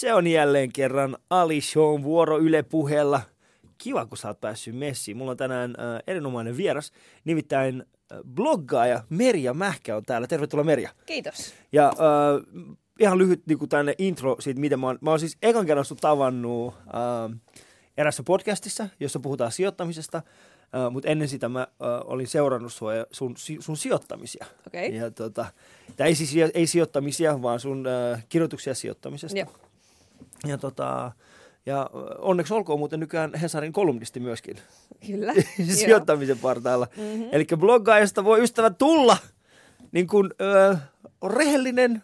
Se on jälleen kerran Ali Shown vuoro Yle puheella. Kiva, kun sä oot päässyt messiin. Mulla on tänään äh, erinomainen vieras, nimittäin äh, bloggaaja Merja Mähkä on täällä. Tervetuloa Merja. Kiitos. Ja äh, ihan lyhyt niin tänne intro siitä, miten mä oon, mä oon siis ekan kerran sun tavannut äh, erässä podcastissa, jossa puhutaan sijoittamisesta. Uh, mutta ennen sitä mä uh, olin seurannut sua ja sun, sun sijoittamisia. Okay. Ja tota, ei siis ei sijoittamisia, vaan sun uh, kirjoituksia sijoittamisesta. Joo. Ja, tota, ja onneksi olkoon muuten nykyään Hesarin kolumnisti myöskin. Kyllä. Sijoittamisen partaalla. Mm-hmm. Eli bloggaajasta voi ystävä tulla niin kuin, ö, rehellinen,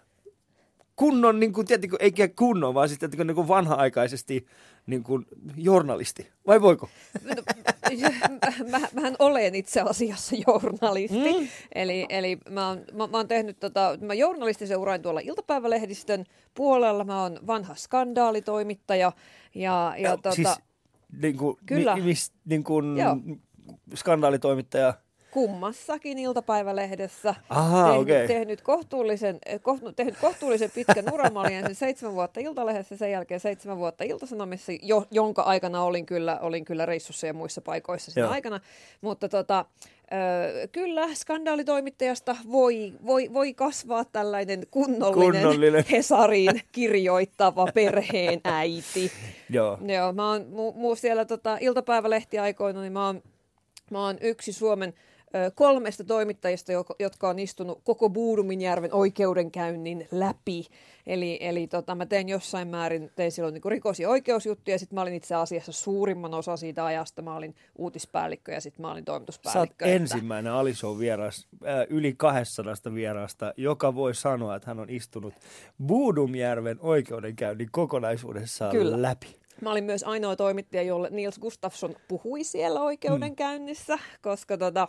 kunnon, niin kuin, tiettikö, eikä kunnon, vaan sitten niin kuin vanha-aikaisesti niin kuin, journalisti. Vai voiko? No, mä, mähän olen itse asiassa journalisti. Mm. Eli, eli mä, oon, mä, mä oon tehnyt, tota, mä journalistiseurain tuolla iltapäivälehdistön puolella. Mä oon vanha skandaalitoimittaja. Ja, ja, ja tota, siis, niin kuin, kyllä. Mi, mis, niin kuin, skandaalitoimittaja – kummassakin iltapäivälehdessä. Aha, tehnyt, okay. tehnyt, kohtuullisen, kohtu, tehnyt kohtuullisen pitkän uran. Mä olin ensin seitsemän vuotta Iltalehdessä, sen jälkeen seitsemän vuotta Iltasanomissa, jo, jonka aikana olin kyllä, olin kyllä reissussa ja muissa paikoissa siinä aikana. Mutta tota, Öö, kyllä, skandaalitoimittajasta voi, voi, voi kasvaa tällainen kunnollinen, kunnollinen. Hesariin kirjoittava perheen äiti. Joo. Joo, mä oon mu, mu siellä tota, iltapäivälehtiaikoina, niin mä oon, mä oon yksi Suomen kolmesta toimittajista, jotka on istunut koko Buuduminjärven oikeudenkäynnin läpi. Eli, eli tota, mä tein jossain määrin, tein silloin niin rikos- ja oikeusjuttuja, ja sitten mä olin itse asiassa suurimman osa siitä ajasta, mä olin uutispäällikkö ja sitten mä olin toimituspäällikkö. Sä että... ensimmäinen Alison vieras äh, yli 200 vierasta, joka voi sanoa, että hän on istunut Buudumjärven oikeudenkäynnin kokonaisuudessaan Kyllä. läpi. Mä olin myös ainoa toimittaja, jolle Niels Gustafsson puhui siellä oikeudenkäynnissä, mm. koska tota,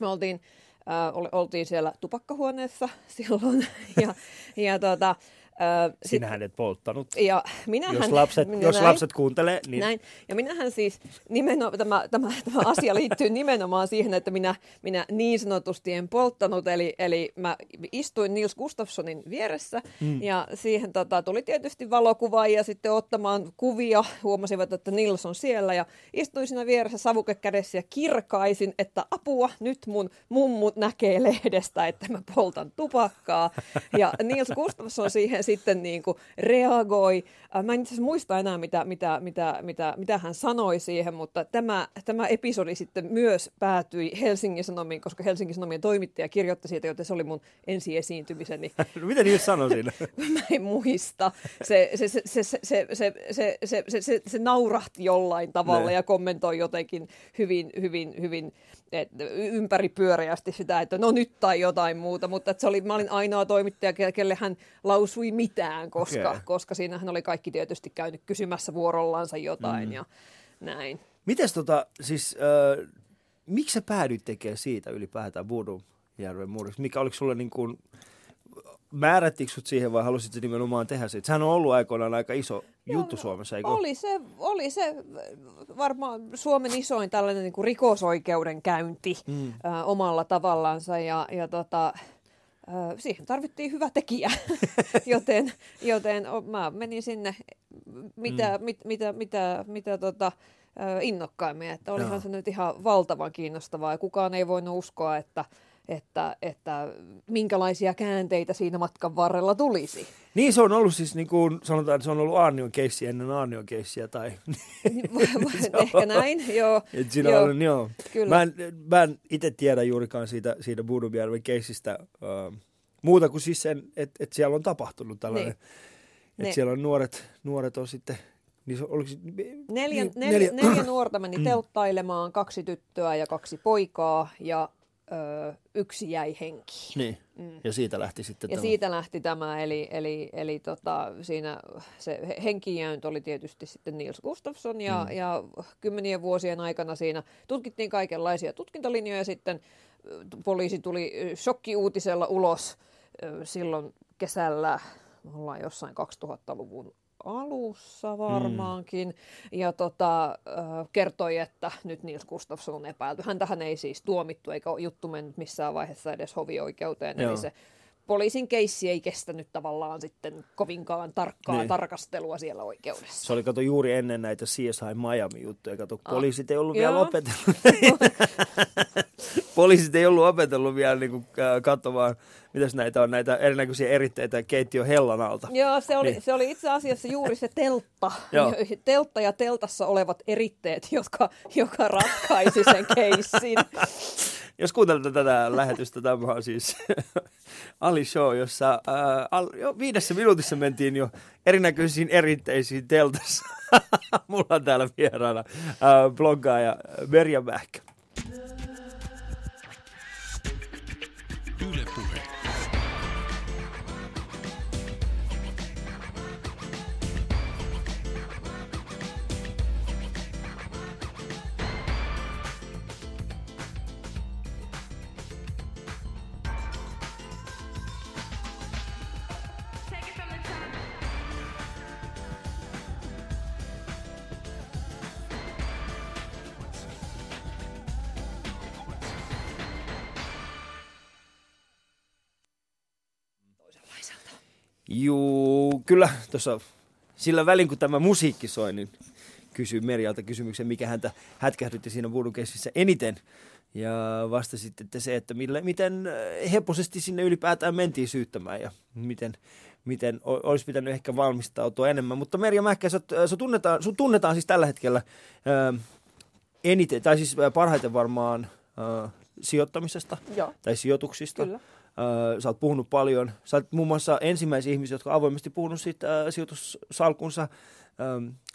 me oltiin, äh, oltiin siellä tupakkahuoneessa silloin. Ja, ja tota, Öö, Sinähän et polttanut. Ja minähän, jos lapset, minä jos näin, lapset kuuntelee, niin... Näin. Ja minähän siis, nimeno, tämä, tämä, tämä asia liittyy nimenomaan siihen, että minä, minä niin sanotusti en polttanut, eli, eli mä istuin Nils Gustafssonin vieressä, mm. ja siihen tota, tuli tietysti valokuvaajia sitten ottamaan kuvia, huomasivat, että Nils on siellä, ja istuin siinä vieressä savuke kädessä ja kirkaisin, että apua, nyt mun mummu näkee lehdestä, että mä poltan tupakkaa. Ja Nils Gustafsson siihen sitten niin kuin reagoi. Äh, mä en itse muista enää, mitä, mitä, mitä, mitä, mitä hän sanoi siihen, mutta tämä, tämä episodi sitten myös päätyi Helsingin Sanomiin, koska Helsingin Sanomien toimittaja kirjoitti siitä, joten se oli mun ensi esiintymiseni. no, mitä niitä sanoi siinä? mä en muista. Se, se, se, se, se, se, se, se, se, se, se, se naurahti jollain tavalla ne. ja kommentoi jotenkin hyvin, hyvin, hyvin et, ympäripyöreästi sitä, että no nyt tai jotain muuta, mutta se oli, mä olin ainoa toimittaja, kelle hän lausui mitään, koska, okay. koska siinähän oli kaikki tietysti käynyt kysymässä vuorollansa jotain mm. ja näin. Mites tota, siis, äh, miksi sä päädyit tekemään siitä ylipäätään Vuodunjärven murriksi? Mikä oliko sulle niin kuin, määrättikö sut siihen vai halusit se nimenomaan tehdä siitä? Sehän on ollut aikoinaan aika iso Joo, juttu Suomessa, eikö? Oli se, oli se varmaan Suomen isoin tällainen niin kuin rikosoikeudenkäynti mm. ä, omalla tavallansa ja, ja tota, siihen tarvittiin hyvä tekijä, joten, joten mä menin sinne mitä, mm. mit, mitä, mitä, mitä tota, innokkaimmin, että olihan no. se nyt ihan valtavan kiinnostavaa ja kukaan ei voinut uskoa, että, että, että minkälaisia käänteitä siinä matkan varrella tulisi. Niin se on ollut siis, niin kuin sanotaan, että se on ollut Aarnion keissi ennen Aarnion keissiä tai... Ehkä näin, joo. Et siinä joo. On, joo. Kyllä. Mä en, mä en itse tiedä juurikaan siitä, siitä Buudubjärven keissistä uh, muuta kuin siis sen, että, että siellä on tapahtunut tällainen. Niin. Että niin. siellä on nuoret, nuoret on sitten niin oliko, neljä, niin, neljä, neljä, neljä nuorta meni telttailemaan, kaksi tyttöä ja kaksi poikaa, ja ö, yksi jäi henkiin. Niin, mm. ja siitä lähti sitten Ja tämä. siitä lähti tämä, eli, eli, eli tota, siinä se henkijääntö oli tietysti sitten Niels Gustafsson, ja, mm. ja kymmenien vuosien aikana siinä tutkittiin kaikenlaisia tutkintalinjoja, sitten poliisi tuli shokkiuutisella ulos silloin kesällä, ollaan jossain 2000-luvun alussa varmaankin, mm. ja tota, kertoi, että nyt Nils Gustafsson on epäilty. Häntähän ei siis tuomittu, eikä juttu mennyt missään vaiheessa edes hovioikeuteen, Joo. eli se poliisin keissi ei kestänyt tavallaan sitten kovinkaan tarkkaa Niin. tarkastelua siellä oikeudessa. Se oli kato juuri ennen näitä CSI Miami-juttuja. Kato, poliisit ei ollut Ah, Joo. vielä opetellut. poliisit ei ollut opetellut vielä niin kuin, äh, katsomaan, mitäs näitä on, näitä erinäköisiä eritteitä keittiön hellan alta. Joo, se oli, Niin. se oli itse asiassa juuri se teltta, teltta ja teltassa olevat eritteet, jotka, joka ratkaisi sen keissin. Jos kuuntelette tätä lähetystä, tämä on siis Ali Show, jossa ää, al, jo viidessä minuutissa mentiin jo erinäköisiin eritteisiin teltassa. Mulla on täällä vieraana ää, bloggaaja Merja Mähkä. Kyllä tuossa sillä välin kun tämä musiikki soi, niin kysyin Merjalta kysymyksen, mikä häntä hätkähdytti siinä Voodoo eniten. Ja vastasit, että se, että millä, miten äh, hepposesti sinne ylipäätään mentiin syyttämään ja miten, miten olisi pitänyt ehkä valmistautua enemmän. Mutta Merja Mähkä, sä, sä tunnetaan, sun tunnetaan siis tällä hetkellä äh, eniten, tai siis äh, parhaiten varmaan äh, sijoittamisesta Joo, tai sijoituksista. kyllä. Öö, sä oot puhunut paljon. Sä oot muun muassa ensimmäisiä ihmisiä, jotka on avoimesti puhunut siitä sijoitussalkunsa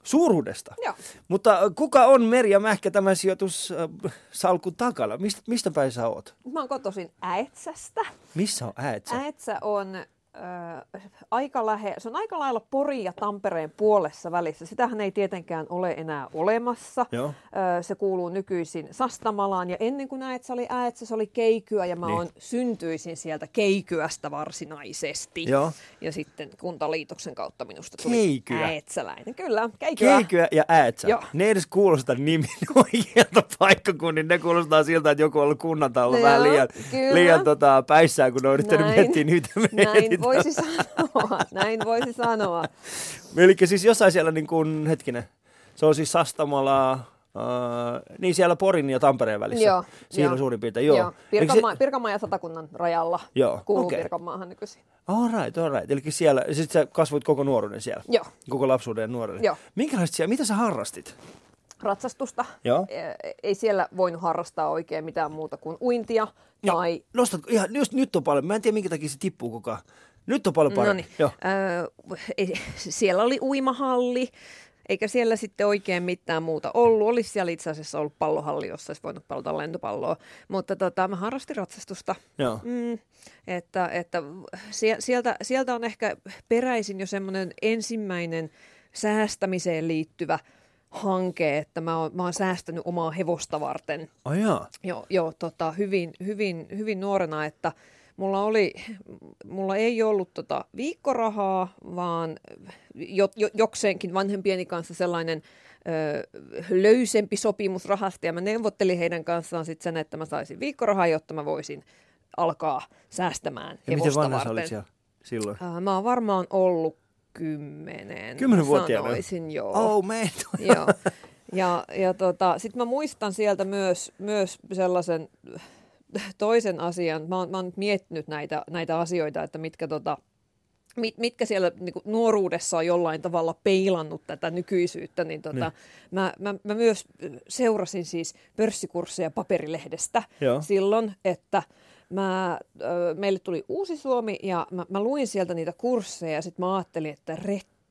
suuruudesta. Joo. Mutta kuka on Merja Mähkä tämän sijoitussalkun takana? Mist, mistä päin sä oot? Mä oon kotoisin Äetsästä. Missä on Äätsä? Äetsä on ö, aika lähe, se on aika lailla Porin ja Tampereen puolessa välissä. Sitähän ei tietenkään ole enää olemassa. Joo. Ö, se kuuluu nykyisin Sastamalaan ja ennen kuin Äetsä oli Äetsä, se oli Keikyä ja mä Niin. oon syntyisin sieltä Keikyästä varsinaisesti. Joo. Ja sitten kuntaliitoksen kautta minusta tuli Keikyä. Äetsäläinen. Kyllä, Keikyä. Keikyä ja Äätsä. Joo. Ne edes kuulosta nimin oikealta paikkakunnin. Ne kuulostaa siltä, että joku on ollut kunnantalolla Joo, vähän liian, kyllä. liian tota, päissään, kun ne on yrittänyt miettiä niitä Näin voisi sanoa, näin voisi sanoa. Eli siis jossain siellä, niin kuin, hetkinen, se on siis Sastamala, äh, niin siellä Porin ja Tampereen välissä. Joo, Siinä joo. suurin piirtein, joo. Joo. Elikö Pirkanmaa, Pirkanmaa ja Satakunnan rajalla Joo, kuuluu okei. Pirkanmaahan nykyisin. All right, all right. Eli siellä, sit sä kasvoit koko nuoruuden siellä. Joo. Koko lapsuuden ja nuoruuden. Joo. Minkälaista siellä, mitä sä harrastit? ratsastusta. Joo. Ei siellä voinut harrastaa oikein mitään muuta kuin uintia tai... Nostat, ihan, just nyt on paljon, mä en tiedä minkä takia se tippuu koko ajan. Nyt on paljon parempi. Joo. Öö, siellä oli uimahalli, eikä siellä sitten oikein mitään muuta ollut. Olisi siellä itse asiassa ollut pallohalli, jossa olisi voinut palata lentopalloa. Mutta tota, mä harrastin ratsastusta. Joo. Mm, että, että sie- sieltä, sieltä on ehkä peräisin jo semmoinen ensimmäinen säästämiseen liittyvä hanke, että mä oon, mä oon säästänyt omaa hevosta varten Ai jaa. jo, jo tota, hyvin, hyvin, hyvin nuorena, että mulla, oli, mulla ei ollut tota viikkorahaa, vaan jo, jo, jokseenkin vanhempieni kanssa sellainen ö, löysempi sopimus rahasta, ja mä neuvottelin heidän kanssaan sitten sen, että mä saisin viikkorahaa, jotta mä voisin alkaa säästämään Ja miten hevosta vanha sä varten. olit siellä silloin? Ää, Mä oon varmaan ollut kymmenen. Kymmenenvuotiaana? Sanoisin, joo. Oh man. Joo. Ja, ja tota, sitten mä muistan sieltä myös, myös sellaisen toisen asian. Mä oon, mä oon nyt miettinyt näitä, näitä asioita, että mitkä, tota, mit, mitkä siellä niin nuoruudessa on jollain tavalla peilannut tätä nykyisyyttä. Niin tota, Niin. mä, mä, mä myös seurasin siis pörssikursseja paperilehdestä Joo. silloin, että mä, ö, meille tuli Uusi Suomi ja mä, mä luin sieltä niitä kursseja ja sitten mä ajattelin, että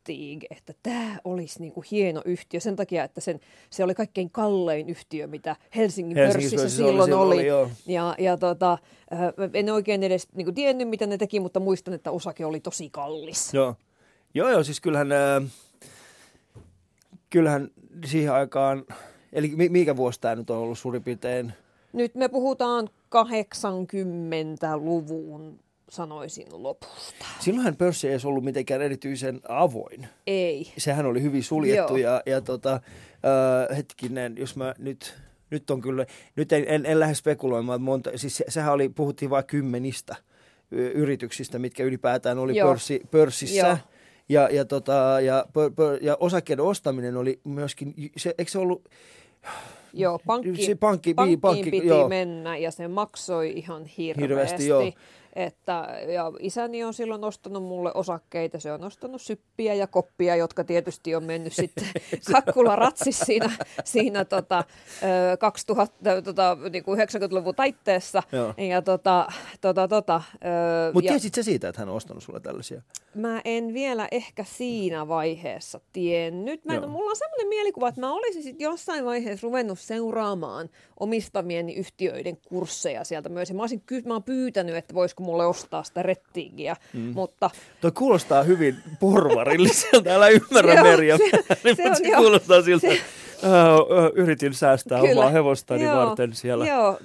Rettig, että tämä olisi niinku hieno yhtiö sen takia, että sen, se oli kaikkein kallein yhtiö, mitä Helsingin, Helsingin pörssissä oli, silloin oli. oli, joo. ja, ja tota, mä en oikein edes niinku tiennyt, mitä ne teki, mutta muistan, että osake oli tosi kallis. Joo. Joo, joo, siis kyllähän, äh, kyllähän siihen aikaan, eli mi- mikä vuosi tämä nyt on ollut suurin piirtein? Nyt me puhutaan 80-luvun, sanoisin, lopusta. Silloinhan pörssi ei ollut mitenkään erityisen avoin. Ei. Sehän oli hyvin suljettu Joo. ja, ja tota, äh, hetkinen, jos mä nyt, nyt on kyllä, nyt en, en, en lähde spekuloimaan, monta, siis se, sehän oli, puhuttiin vain kymmenistä yrityksistä, mitkä ylipäätään oli Joo. pörssi, pörssissä. Joo. Ja, ja, tota, ja, pö, pö, ja osakkeiden ostaminen oli myöskin, se, eikö se ollut, Joo, pankki, Se pankki- pankkiin pankki- piti joo. mennä ja se maksoi ihan hirveästi. Hirveästi, joo. Että, ja isäni on silloin ostanut mulle osakkeita, se on ostanut syppiä ja koppia, jotka tietysti on mennyt sitten kakkula ratsis siinä, siinä tota, ö, 2000, tota, niin kuin 90-luvun taitteessa. Joo. Ja tota, tota, tota, mutta sä siitä, että hän on ostanut sulle tällaisia? mä en vielä ehkä siinä vaiheessa tiennyt. Mä en, Joo. mulla on sellainen mielikuva, että mä olisin sit jossain vaiheessa ruvennut seuraamaan omistamieni yhtiöiden kursseja sieltä myös. Ja mä, olisin, mä oon pyytänyt, että voisiko mulle ostaa sitä rettiigiä, mm. mutta Toi kuulostaa hyvin porvarilliselta, älä ymmärrä Merja, se- niin, se on se joo. kuulostaa siltä, Se- yritin säästää omaa hevostani Joo, varten siellä. Joo,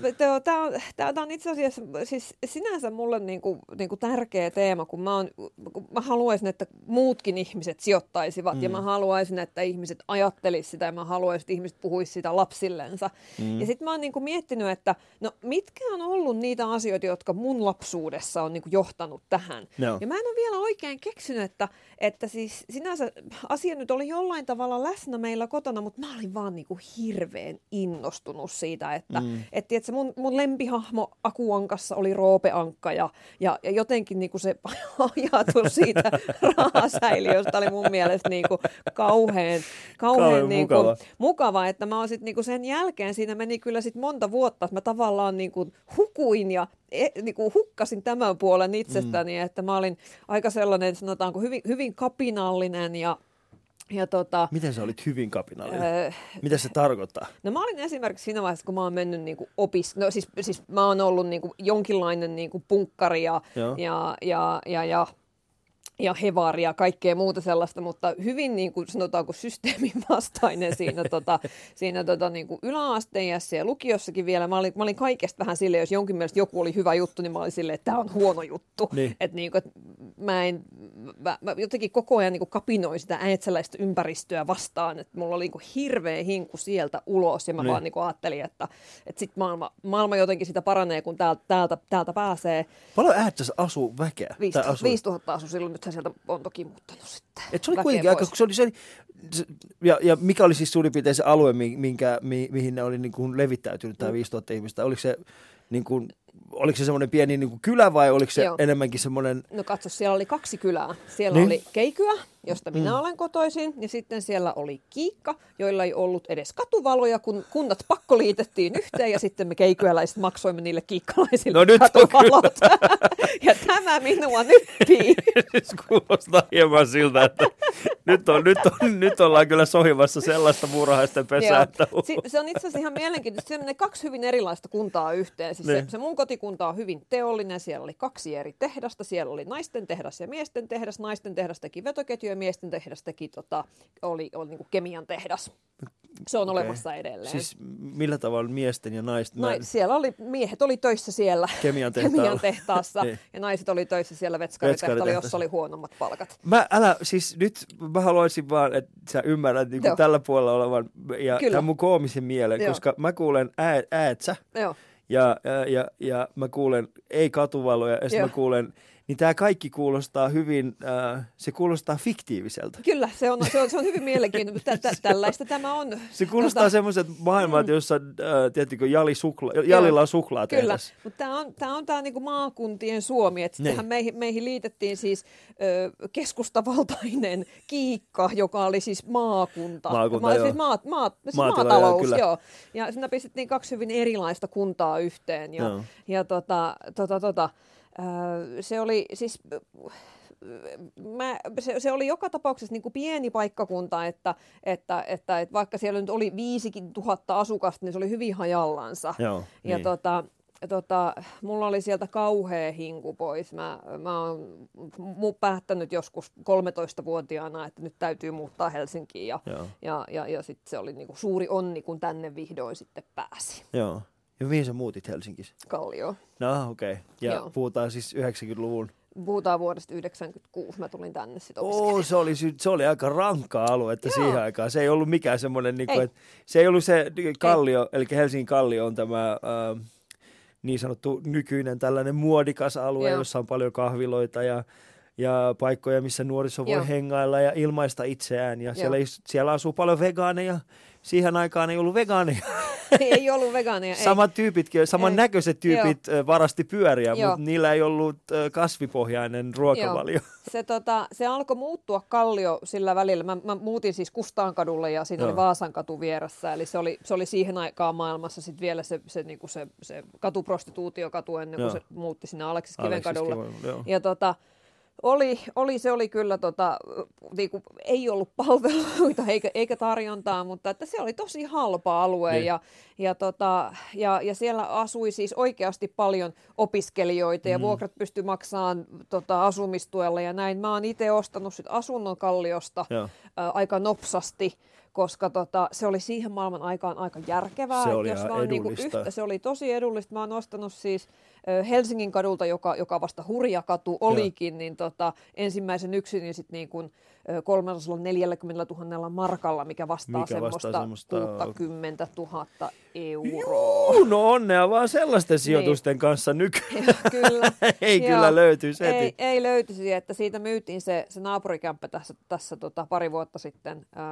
tämä on, tää on itse asiassa siis sinänsä mulle niinku, niinku tärkeä teema, kun mä, oon, kun mä haluaisin, että muutkin ihmiset sijoittaisivat mm. ja mä haluaisin, että ihmiset ajattelisivat sitä ja mä haluaisin, että ihmiset puhuisivat sitä lapsillensa. Mm. Ja sitten mä oon niinku miettinyt, että no mitkä on ollut niitä asioita, jotka mun lapsuudessa on niinku johtanut tähän. Joo. Ja mä en ole vielä oikein keksinyt, että, että siis sinänsä asia nyt oli jollain tavalla läsnä meillä kotona, mutta mä olin vaan niinku hirveän innostunut siitä, että mm. et, tiedätkö, mun, mun lempihahmo Akuankassa oli Roope Ankka ja, ja, ja jotenkin niinku se ajatus siitä rahasäiliöstä oli mun mielestä niinku kauhean, kauhean Kauhean niinku, mukava. mukava, että mä oon sit niinku sen jälkeen, siinä meni kyllä sit monta vuotta, että mä tavallaan niinku hukuin ja e, niinku hukkasin tämän puolen itsestäni, mm. että mä olin aika sellainen, sanotaanko hyvin, hyvin kapinallinen ja, ja tota, Miten sä olit hyvin kapinallinen? öö, Mitä se tarkoittaa? No mä olin esimerkiksi siinä vaiheessa, kun mä oon mennyt niinku opis... No siis, siis mä oon ollut niinku jonkinlainen niinku punkkari ja, Joo. ja, ja, ja, ja, ja hevari ja kaikkea muuta sellaista, mutta hyvin niin kuin sanotaanko systeemin vastainen siinä, tota, siinä tota, niin kuin yläasteiässä ja lukiossakin vielä. Mä olin, mä olin kaikesta vähän silleen, jos jonkin mielestä joku oli hyvä juttu, niin mä olin silleen, että tämä on huono juttu. Niin. Että niin kuin, että mä, en, mä, mä jotenkin koko ajan niin kuin kapinoin sitä äitseläistä ympäristöä vastaan, että mulla oli niin kuin hirveä hinku sieltä ulos ja mä Niin. vaan niin kuin ajattelin, että, että sit maailma, maailma jotenkin sitä paranee, kun täältä, täältä, täältä pääsee. Paljon äättässä asuu väkeä? Tai 5000, asui? 5000 asui silloin, nythän sieltä on toki muuttanut sitten. Et se oli kuitenkin aika, se oli se, se ja, ja mikä oli siis suurin piirtein se alue, mi- minkä, mi, mihin ne oli niin kuin levittäytynyt, tämä Mm. 5000 ihmistä? Oliko se, niin kuin, oliko se semmoinen pieni niin kuin kylä vai oliko se Joo. enemmänkin semmoinen, No katso, siellä oli kaksi kylää. Siellä niin. oli Keikyä, josta minä mm. olen kotoisin, ja sitten siellä oli Kiikka, joilla ei ollut edes katuvaloja, kun kunnat pakkoliitettiin yhteen, ja sitten me keikyäläiset maksoimme niille kiikkalaisille No nyt katuvalot. ja tämä minua nyppii. se kuulostaa hieman siltä, että nyt, on, nyt, on, nyt ollaan kyllä sohimassa sellaista muurahaisten pesää, että se on itse asiassa ihan mielenkiintoista. Se menee kaksi hyvin erilaista kuntaa yhteen. Siis se, Niin. se mun kotikunta on hyvin teollinen. Siellä oli kaksi eri tehdasta. Siellä oli naisten tehdas ja miesten tehdas. Naisten tehdas teki vetoketjuja ja miesten tehdas teki, tota, oli, oli niin kemian tehdas. Se on Okei. olemassa edelleen. Siis millä tavalla miesten ja naisten... No, siellä oli, miehet oli töissä siellä Kemian tehtaalla. kemian tehtaassa Niin. ja naiset oli töissä siellä vetskaritehtaalla, jossa oli huonommat palkat. Mä, älä, siis nyt mä haluaisin vaan, että sä ymmärrät niin tällä puolella olevan ja Kyllä. tämän mun koomisen mielen, Joo. koska mä kuulen ää, äätsä Joo. ja, ja, ja, ja mä kuulen ei katuvaloja ja sitten mä kuulen, niin tämä kaikki kuulostaa hyvin, äh, se kuulostaa fiktiiviseltä. Kyllä, se on, se on, se on hyvin mielenkiintoista. Tä, tä, tällaista tämä on. Se kuulostaa Tota, semmoiset maailmat, jossa, äh, Jali sukla, Jalilla on suklaa Kyllä, mutta tämä on tämä on tää niinku maakuntien Suomi. Et Niin. sittenhän meihin, meihin liitettiin siis ö, keskustavaltainen Kiikka, joka oli siis maakunta. Maakunta, joo. siis maa, maa, siis Maatila, maatalous, kyllä. joo. Ja siinä pistettiin kaksi hyvin erilaista kuntaa yhteen. Ja, ja tota, tota, tota, se oli siis... Mä, se, se oli joka tapauksessa niin kuin pieni paikkakunta, että, että, että, että vaikka siellä nyt oli viisikin tuhatta asukasta, niin se oli hyvin hajallansa. Joo, Ja niin. tota, tota, mulla oli sieltä kauhea hinku pois. Mä, mä oon mu- päättänyt joskus 13-vuotiaana, että nyt täytyy muuttaa Helsinkiin. Ja, Joo. ja, ja, ja sitten se oli niinku suuri onni, kun tänne vihdoin sitten pääsi. Joo. Ja mihin sä muutit Helsingissä? Kallio. No okei. Okay. Ja Joo. puhutaan siis 90-luvun. Puhutaan vuodesta 96, mä tulin tänne sitten. Oo, se oli, se oli aika rankkaa aluetta Joo. siihen aikaan. Se ei ollut mikään semmoinen, niin kuin, Ei. että se ei ollut se kallio, eli Helsingin kallio on tämä, äh, niin sanottu nykyinen tällainen muodikas alue, Joo. jossa on paljon kahviloita ja, ja paikkoja, missä nuoriso voi Joo. hengailla ja ilmaista itseään. Ja siellä, Joo. siellä asuu paljon vegaaneja. Siihen aikaan ei ollut vegaaneja. ei ollut vegaaneja. ei. Samat tyypitkin, saman Ei. näköiset tyypit ö, varasti pyöriä, Joo. mutta niillä ei ollut kasvipohjainen ruokavalio. Se, tota, se alkoi muuttua kallio sillä välillä. Mä, mä muutin siis Kustaankadulle ja siinä Joo. oli Vaasan katu vieressä. Eli se oli, se oli siihen aikaan maailmassa sit vielä se, se, niinku se, se katuprostituutiokatu ennen kuin Joo. se muutti sinne Aleksis Aleksis Kivenkadulle. Kiven- joo. Ja tota, oli, oli, se oli kyllä, tota, niinku, ei ollut palveluita eikä, eikä tarjontaa, mutta että se oli tosi halpa alue Niin. ja, ja, tota, ja, ja siellä asui siis oikeasti paljon opiskelijoita ja Mm. vuokrat pystyi maksamaan tota, asumistuella ja näin. Mä oon itse ostanut sit asunnon Kalliosta ä, aika nopsasti, koska tota, se oli siihen maailman aikaan aika järkevää. Se oli jos vaan niinku yhtä, se oli tosi edullista. Mä oon ostanut siis Helsingin kadulta, joka, joka vasta hurja katu olikin, niin tota, ensimmäisen yksin niin sit niin kuin, ö, 340 000 markalla, mikä vastaa Mikä vastaa semmoista, semmoista- 60 000 euroa. Juu, no onnea vaan sellaisten sijoitusten kanssa nykyään. kyllä. ei Joo. kyllä löytyisi heti. Ei, ei löytyisi, että siitä myytiin se, se naapurikämppä tässä, tässä tota, pari vuotta sitten. Öö,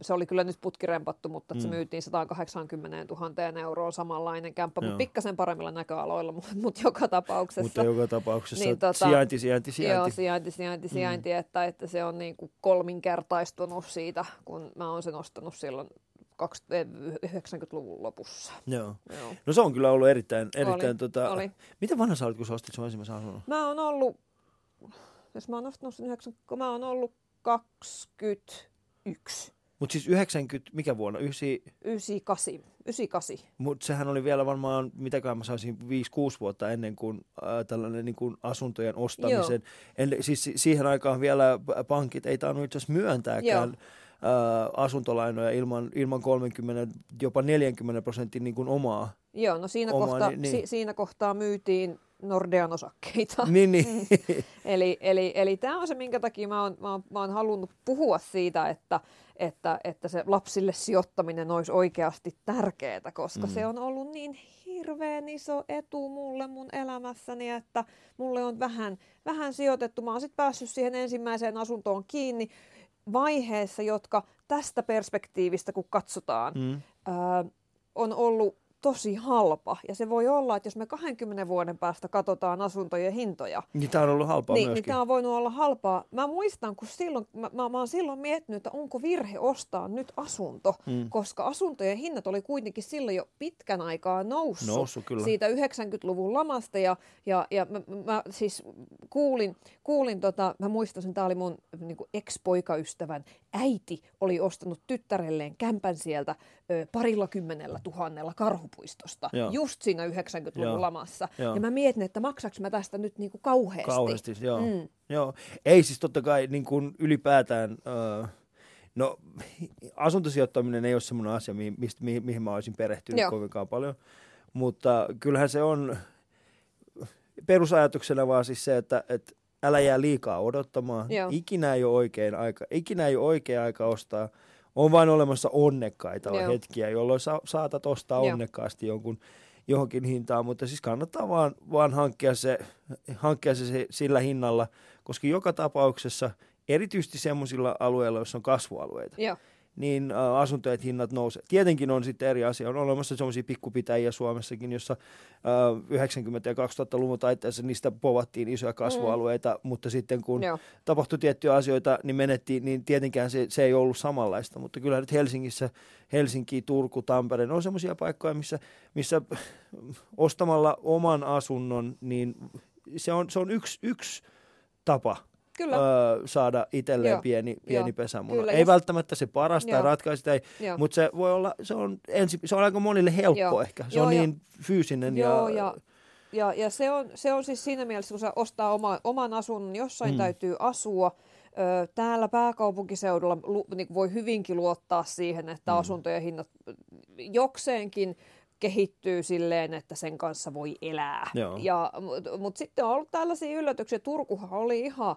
se oli kyllä nyt putkirempattu, mutta mm. se myytiin 180 000 euroon samanlainen kämppä, Joo. mutta pikkasen paremmilla näköaloilla, mutta mut joka tapauksessa. Mutta joka tapauksessa Niin, tota, tota, sijainti, sijainti, Joo, sijainti. sijainti, sijainti, sijainti, mm. että, että se on niin kuin kolminkertaistunut siitä, kun mä oon sen ostanut silloin 90-luvun lopussa. Joo. Joo. No se on kyllä ollut erittäin, erittäin Oli, tota, oli. Miten vanha sä olit, kun sä ostit sun ensimmäisen asunnon? Mä oon ollut, jos mä oon ostanut sen 9, kun mä oon ollut 21, Mutta siis 90, mikä vuonna? 9, 98, 98. mutta sehän oli vielä varmaan, mitäkään mä saisin 5-6 vuotta ennen kuin äh, tällainen niin kuin asuntojen ostamisen. En, siis si- siihen aikaan vielä pankit ei tainnut itse asiassa myöntääkään äh, asuntolainoja ilman, ilman 30, jopa 40 prosentin niin kuin omaa. Joo, no siinä, Oma, kohtaa, niin- niin. Si, siinä kohtaa myytiin Nordean osakkeita. Niin, niin. Eli, eli, eli tämä on se, minkä takia mä oon, mä oon, mä oon halunnut puhua siitä, että, että, että se lapsille sijoittaminen olisi oikeasti tärkeää, koska mm. se on ollut niin hirveän iso etu mulle mun elämässäni, että mulle on vähän, vähän sijoitettu. Mä oon sitten päässyt siihen ensimmäiseen asuntoon kiinni vaiheessa, jotka tästä perspektiivistä, kun katsotaan, Mm. ää, on ollut tosi halpa. Ja se voi olla, että jos me 20 vuoden päästä katsotaan asuntojen hintoja, niin tämä on ollut halpaa niin, niin myöskin. tämä on voinut olla halpaa. Mä muistan, kun silloin, mä, mä, mä oon silloin miettinyt, että onko virhe ostaa nyt asunto, Mm. koska asuntojen hinnat oli kuitenkin silloin jo pitkän aikaa noussut, Noussut, kyllä. siitä 90-luvun lamasta. Ja, ja, ja mä, mä siis kuulin, kuulin tota, mä muistan sen, tämä oli mun niin ex-poikaystävän äiti oli ostanut tyttärelleen kämpän sieltä parilla kymmenellä tuhannella karhupuistosta, Joo. just siinä 90-luvun Joo. lamassa. Joo. Ja mä mietin, että maksaks mä tästä nyt niinku kauheasti. Kauheasti, joo. Mm. Joo. Ei siis totta kai niin kuin ylipäätään, öö, no asuntosijoittaminen ei ole semmoinen asia, mihin, mistä, mihin, mihin mä olisin perehtynyt Joo. kovinkaan paljon. Mutta kyllähän se on perusajatuksena vaan siis se, että, että älä jää liikaa odottamaan. Joo. Ikinä ei ole oikein aika, ikinä ei ole oikea aika ostaa. On vain olemassa onnekkaita Joo. hetkiä, jolloin sa- saatat ostaa Joo. onnekkaasti jonkun johonkin hintaan, mutta siis kannattaa vaan, vaan hankkia, se, hankkia se, se sillä hinnalla, koska joka tapauksessa, erityisesti semmoisilla alueilla, joissa on kasvualueita, Joo. Niin asuntojen hinnat nousee. Tietenkin on sitten eri asia. On olemassa semmoisia pikkupitäjiä Suomessakin, jossa ä, 90- ja 2000-luvun taiteessa niistä povattiin isoja kasvualueita, mm. mutta sitten kun Joo. tapahtui tiettyjä asioita, niin menettiin, niin tietenkään se, se ei ollut samanlaista. Mutta kyllä nyt Helsingissä, Helsinki, Turku, Tampere, ne on semmoisia paikkoja, missä, missä ostamalla oman asunnon, niin se on, se on yksi, yksi tapa Kyllä. Öö, saada itselleen Joo. pieni, pieni Joo. pesämuna. Kyllä, Ei jos- välttämättä se paras tai Joo. ratkaista, ei, Joo. mutta se voi olla, se on, ensi, se on aika monille helppo Joo. ehkä. Se Joo, on ja- niin fyysinen Joo, ja, ja, ja, ja se, on, se on siis siinä mielessä, kun sä ostaa oma, oman asunnon, jossain Mm. mm. täytyy asua. Ö, täällä pääkaupunkiseudulla lu, niin voi hyvinkin luottaa siihen, että mm. asuntojen hinnat jokseenkin kehittyy silleen, että sen kanssa voi elää. Joo. Ja, Mutta mut sitten on ollut tällaisia yllätyksiä. Turkuhan oli ihan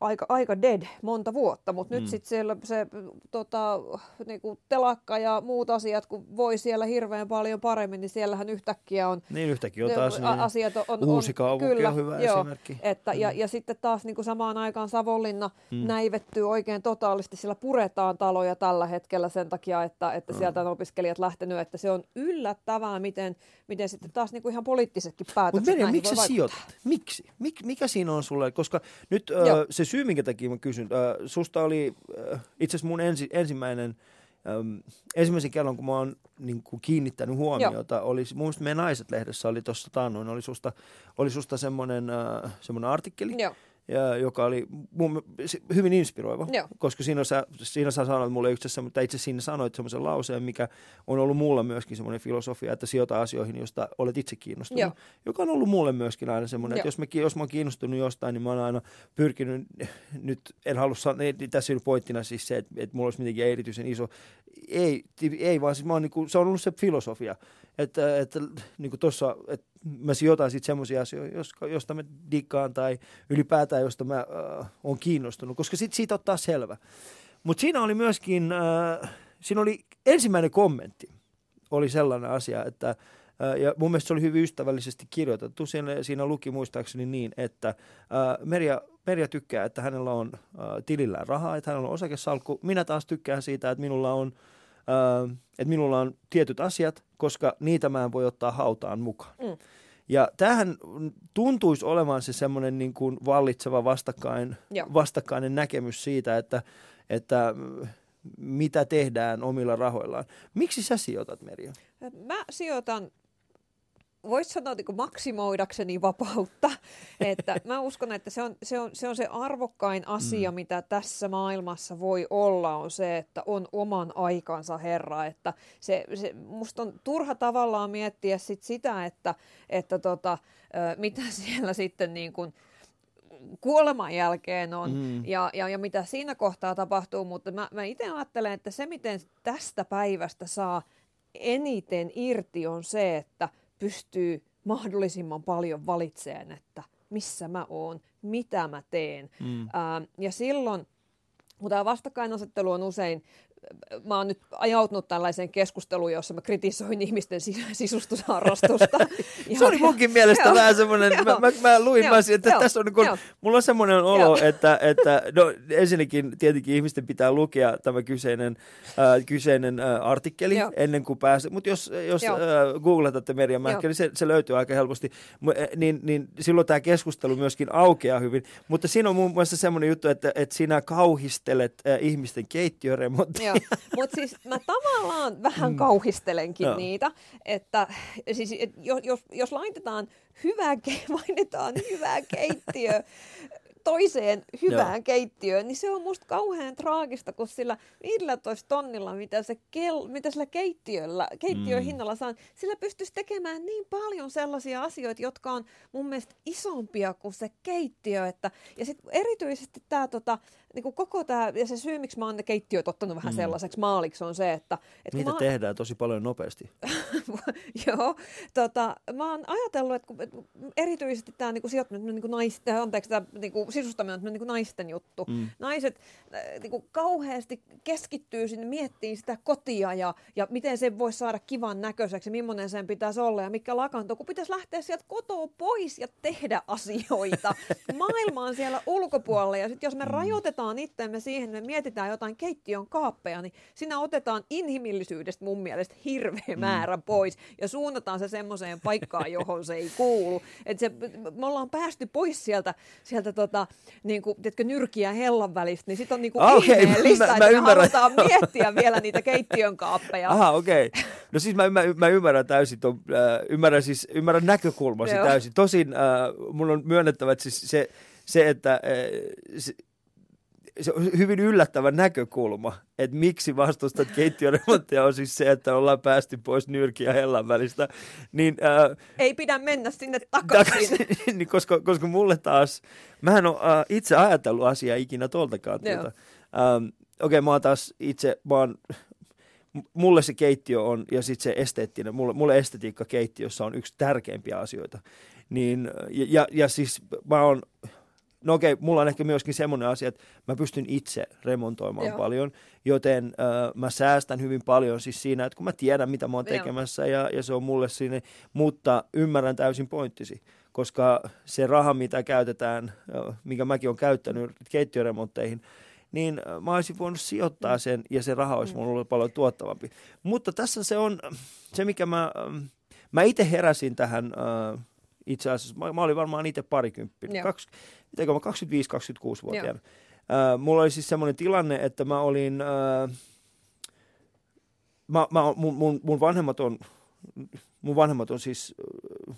aika, aika dead monta vuotta, mutta Mm. nyt sitten siellä se tota, niinku telakka ja muut asiat, kun voi siellä hirveän paljon paremmin, niin siellähän yhtäkkiä on Niin yhtäkkiä on taas a- niin, asiat on, on, uusi kaupunki kyllä, on hyvä joo, esimerkki. Että, ja, Mm. ja sitten taas niin kuin samaan aikaan Savonlinna Mm. näivettyy oikein totaalisesti, sillä puretaan taloja tällä hetkellä sen takia, että, että Mm. sieltä on opiskelijat lähtenyt, että se on yllättävää, miten, miten sitten taas niin kuin ihan poliittisetkin päätökset Merja, näihin miksi voi sijoitat? Miksi? Mik, mikä siinä on sulle? Koska nyt ö, se syy, minkä takia mä kysyn, ö, susta oli ö, itse asiassa mun ensi, ensimmäinen, ö, ensimmäisen kerran, kun mä oon niin kuin kiinnittänyt huomiota, oli, mun mielestä meidän naiset-lehdessä oli tuossa taannoin, oli susta, oli susta semmoinen, semmoinen artikkeli, Joo, ja, joka oli mun, hyvin inspiroiva, Joo. koska siinä sä, siinä sä sanoit mulle itse asiassa, mutta itse siinä sanoit semmoisen lauseen, mikä on ollut mulla myöskin semmoinen filosofia, että sijoita asioihin, josta olet itse kiinnostunut, Joo. joka on ollut mulle myöskin aina semmoinen, että jos mä, jos mä oon kiinnostunut jostain, niin mä oon aina pyrkinyt, nyt en halua sanoa, ei, tässä ei pointtina siis se, että, että mulla olisi mitenkään erityisen iso, ei, ei vaan siis mä oon niin kuin, se on ollut se filosofia, että, että niin kuin tossa, että mä sijoitan sitten semmoisia asioita, jos- josta mä dikkaan tai ylipäätään, josta mä äh, oon kiinnostunut, koska sit siitä ottaa selvä. Mutta siinä oli myöskin, äh, siinä oli ensimmäinen kommentti, oli sellainen asia, että äh, ja mun mielestä se oli hyvin ystävällisesti kirjoitettu. Siinä, siinä luki muistaakseni niin, että äh, Merja, Merja tykkää, että hänellä on äh, tilillään rahaa, että hänellä on osakesalkku. Minä taas tykkään siitä, että minulla on, äh, että minulla on tietyt asiat, koska niitä mä en voi ottaa hautaan mukaan. Mm. Ja tämähän tuntuisi olevan se semmoinen niin kuin vallitseva vastakkain, Joo. vastakkainen näkemys siitä, että, että mm, mitä tehdään omilla rahoillaan. Miksi sä sijoitat, Merja? Mä sijoitan, voisi sanoa niin kuin maksimoidakseni vapautta, että mä uskon, että se on se, on, se, on se arvokkain asia, mm. mitä tässä maailmassa voi olla, on se, että on oman aikansa herra, että se, se musta on turha tavallaan miettiä sit sitä, että, että tota, mitä siellä sitten niin kuin kuoleman jälkeen on Mm. ja, ja, ja mitä siinä kohtaa tapahtuu, mutta mä, mä itse ajattelen, että se miten tästä päivästä saa eniten irti on se, että pystyy mahdollisimman paljon valitseen, että missä mä oon, mitä mä teen. Mm. Ää, ja silloin, kun tämä vastakkainasettelu on usein, mä oon nyt ajautunut tällaiseen keskusteluun, jossa mä kritisoin ihmisten sis- sisustusharrastusta. Se oli munkin mielestä vähän semmoinen, mä, mä, mä luin, mä että Joo. tässä on niin Joo. mulla on semmoinen olo, että, että no ensinnäkin tietenkin ihmisten pitää lukea tämä kyseinen, äh, kyseinen äh, artikkeli Joo. ennen kuin pääsee, mutta jos, jos äh, googletatte Merja Mähkä, Joo. niin se, se löytyy aika helposti, eh, niin, niin silloin tämä keskustelu myöskin aukeaa hyvin, mutta siinä on muun muassa semmoinen juttu, että, että sinä kauhistelet äh, ihmisten keittiöremonttia. Joo, mutta siis mä tavallaan vähän kauhistelenkin Joo. niitä, että siis, et jos, jos, jos laitetaan hyvää, ke- hyvää keittiö toiseen hyvään Joo. keittiöön, niin se on musta kauhean traagista, kun sillä 15 tonnilla, mitä, se kel, mitä sillä keittiöllä, keittiön Mm. hinnalla saa, sillä pystyisi tekemään niin paljon sellaisia asioita, jotka on mun mielestä isompia kuin se keittiö. Että, ja sitten erityisesti tämä tota, niin koko tämä, ja se syy, miksi mä oon ne keittiöt ottanut vähän Mm. sellaiseksi maaliksi, on se, että... että Niitä mä, tehdään tosi paljon nopeasti. Joo, tota, mä oon ajatellut, että kun, erityisesti tämä niinku sijoittaminen, niinku naisten, anteeksi, tämä niinku sisustaminen on niinku naisten juttu. Mm. Naiset äh, niinku kauheasti keskittyy sinne, miettii sitä kotia ja, ja miten se voisi saada kivan näköiseksi, millainen sen pitäisi olla ja mikä lakanto, kun pitäisi lähteä sieltä kotoa pois ja tehdä asioita. Maailma on siellä ulkopuolella ja sitten jos me rajoitetaan itseämme siihen, me mietitään jotain keittiön kaappeja, niin siinä otetaan inhimillisyydestä mun mielestä hirveä määrä pois ja suunnataan se semmoiseen paikkaan, johon se ei kuulu. Et se, me ollaan päästy pois sieltä, sieltä tota, niin kuin, tiedätkö, nyrkiä hellan välistä, niin sitten on niin kuin Ah, okei, ihmeellistä, mä- että mä me halutaan miettiä vielä niitä keittiön kaappeja. Aha, okei. Okay. No siis mä, mä, mä ymmärrän täysin, ton, äh, ymmärrän, siis, ymmärrän näkökulmasi Joo. täysin. Tosin äh, mun on myönnettävä, että siis se, se, että äh, se, se on hyvin yllättävä näkökulma, että miksi vastustat keittiöremonttia on siis se, että ollaan päästy pois nyrki ja hellan välistä. Niin, äh, Ei pidä mennä sinne takaisin. takaisin, niin koska, koska mulle taas, mä en ole äh, itse ajatellut asiaa ikinä tuoltakaan. Joo. Tuota. Ähm, Okei, okay, mä oon taas itse, mä oon, mulle se keittiö on, ja sitten se esteettinen, mulle, mulle estetiikka keittiössä on yksi tärkeimpiä asioita. Niin, ja, ja, ja siis mä oon no okei, mulla on ehkä myöskin semmoinen asia, että mä pystyn itse remontoimaan Joo. paljon, joten äh, mä säästän hyvin paljon siis siinä, että kun mä tiedän, mitä mä oon tekemässä ja, ja se on mulle sinne, mutta ymmärrän täysin pointtisi, koska se raha, mitä käytetään, äh, mikä mäkin olen käyttänyt keittiöremontteihin, niin äh, mä olisin voinut sijoittaa sen ja se raha olisi mulle ollut paljon tuottavampi. Mutta tässä se on se, mikä mä, mä itse heräsin tähän äh, itse asiassa, mä, mä olin varmaan itse parikymppinen, Joo. Kaks, mitenkä mä 25-26-vuotiaana. Äh, mulla oli siis semmoinen tilanne, että mä olin, äh, mä, mä, mun, mun, mun vanhemmat on, mun vanhemmat on siis, äh,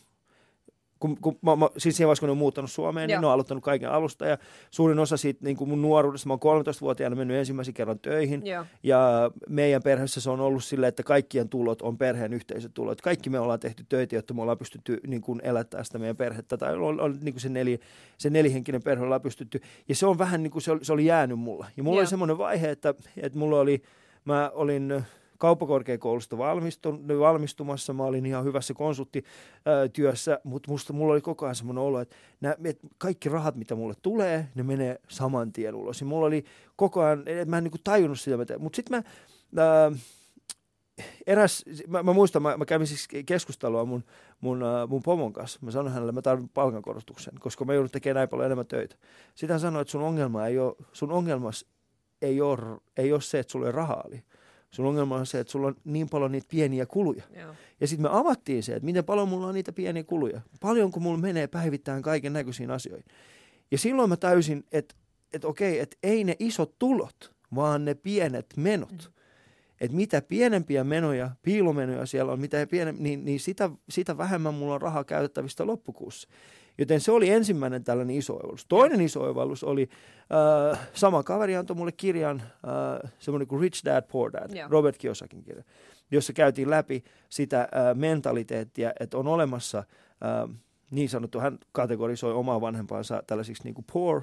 kun, kun mä, mä, siis siinä vaiheessa, kun ne on muuttanut Suomeen, niin Joo. ne on aloittanut kaiken alusta ja suurin osa siitä niin kuin mun nuoruudessa, mä oon 13-vuotiaana mennyt ensimmäisen kerran töihin Joo. ja meidän perheessä se on ollut silleen, että kaikkien tulot on perheen yhteiset tulot. Kaikki me ollaan tehty töitä, jotta me ollaan pystytty niin kuin elättää sitä meidän perhettä. Tai on, on niin kuin se, neli, se nelihenkinen perhe ollaan pystytty. Ja se on vähän niin kuin se oli, se oli jäänyt mulla. Ja mulla Joo. oli semmoinen vaihe, että, että mulla oli, mä olin kauppakorkeakoulusta valmistun, valmistumassa, mä olin ihan hyvässä konsulttityössä, mutta musta mulla oli koko ajan semmoinen olo, että, nää, että kaikki rahat, mitä mulle tulee, ne menee saman tien ulos. Ja mulla oli koko ajan, mä en niin kuin tajunnut sitä, mutta sitten mä, ää, eräs, mä, mä muistan, mä, mä kävin siis keskustelua mun, mun, äh, mun pomon kanssa. Mä sanoin hänelle, mä tarvitsen palkankorotuksen, koska mä joudun tekemään näin paljon enemmän töitä. Sitten hän sanoi, että sun ongelma ei ole, sun ongelmas ei ole, ei ole se, että sulla ei rahaa. Eli sun ongelma on se, että sulla on niin paljon niitä pieniä kuluja. Joo. Ja sitten me avattiin se, että miten paljon mulla on niitä pieniä kuluja. Paljonko mulla menee päivittäin kaiken näköisiin asioihin. Ja silloin mä täysin, että, että okei, että ei ne isot tulot, vaan ne pienet menot. Mm. Että mitä pienempiä menoja, piilomenoja siellä on, mitä pienem, niin, niin sitä, sitä vähemmän mulla on rahaa käytettävistä loppukuussa. Joten se oli ensimmäinen tällainen iso oivallus. Toinen iso oivallus oli, äh, sama kaveri antoi mulle kirjan, äh, semmoinen kuin Rich Dad, Poor Dad, Joo. Robert Kiyosakin kirja, jossa käytiin läpi sitä äh, mentaliteettia, että on olemassa äh, niin sanottu, hän kategorisoi omaa vanhempaansa tällaisiksi niin kuin poor,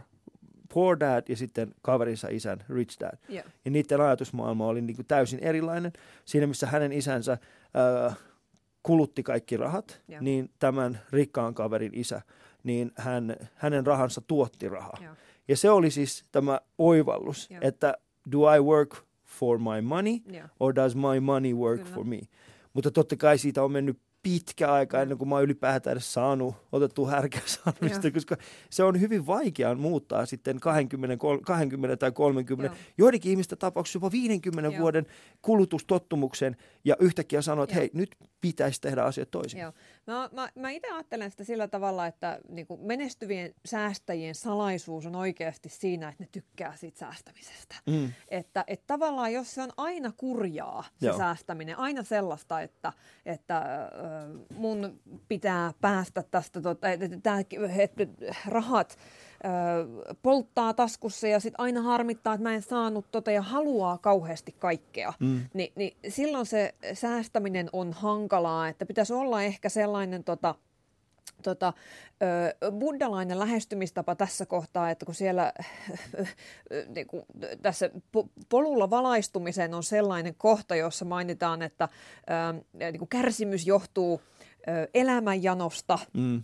poor dad ja sitten kaverinsa isän rich dad. Joo. Ja niiden ajatusmaailma oli niin kuin täysin erilainen. Siinä, missä hänen isänsä äh, kulutti kaikki rahat, Joo. niin tämän rikkaan kaverin isä, niin hän, hänen rahansa tuotti rahaa. Joo. Ja se oli siis tämä oivallus, Joo. että do I work for my money Joo. or does my money work Kyllä. for me? Mutta totta kai siitä on mennyt pitkä aika ennen kuin mä oon ylipäätään edes saanut otettua Joo. koska se on hyvin vaikea muuttaa sitten 20, kol- 20 tai 30, Joo. joidenkin ihmisten tapauksessa jopa 50 Joo. vuoden kulutustottumuksen ja yhtäkkiä sanoa, että Joo. hei, nyt pitäisi tehdä asiat toisin. Joo. Mä, mä, mä itse ajattelen sitä sillä tavalla, että niin kuin menestyvien säästäjien salaisuus on oikeasti siinä, että ne tykkää siitä säästämisestä. Mm. Että, että tavallaan jos se on aina kurjaa se Joo. säästäminen, aina sellaista, että, että äh, mun pitää päästä tästä, tota, että, että, että rahat äh, polttaa taskussa ja sitten aina harmittaa, että mä en saanut tota ja haluaa kauheasti kaikkea, Mm. niin, niin silloin se säästäminen on hankalaa, että pitäisi olla ehkä sellainen tota, tota, ö, buddhalainen lähestymistapa tässä kohtaa, että kun siellä niin kuin, tässä po- polulla valaistumisen on sellainen kohta, jossa mainitaan, että ö, niin kuin kärsimys johtuu ö, elämänjanosta, Mm.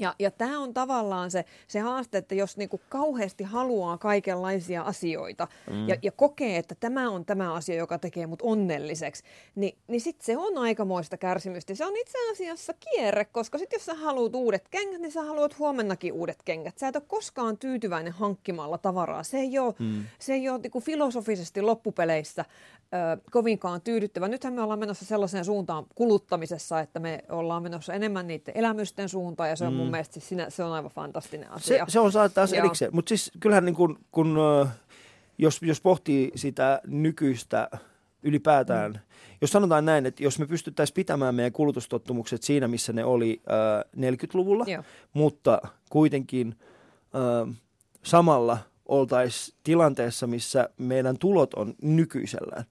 Ja, ja tämä on tavallaan se, se haaste, että jos niinku kauheasti haluaa kaikenlaisia asioita mm. ja, ja kokee, että tämä on tämä asia, joka tekee mut onnelliseksi, niin, niin sitten se on aikamoista kärsimystä. Se on itse asiassa kierre, koska sitten jos sä haluat uudet kengät, niin sä haluat huomennakin uudet kengät. Sä et ole koskaan tyytyväinen hankkimalla tavaraa. Se ei ole, mm. se ei ole niinku filosofisesti loppupeleissä ö, kovinkaan tyydyttävä. Nythän me ollaan menossa sellaiseen suuntaan kuluttamisessa, että me ollaan menossa enemmän niiden elämysten suuntaan, ja se on mun mielestä siis sinä, se on aivan fantastinen Se, asia. se on saattaa taas Joo. erikseen, mutta siis kyllähän niin kun, kun, jos, jos pohtii sitä nykyistä ylipäätään, mm. jos sanotaan näin, että jos me pystyttäisiin pitämään meidän kulutustottumukset siinä, missä ne oli ö, 40-luvulla, Joo. mutta kuitenkin ö, samalla oltaisiin tilanteessa, missä meidän tulot on nykyisellään,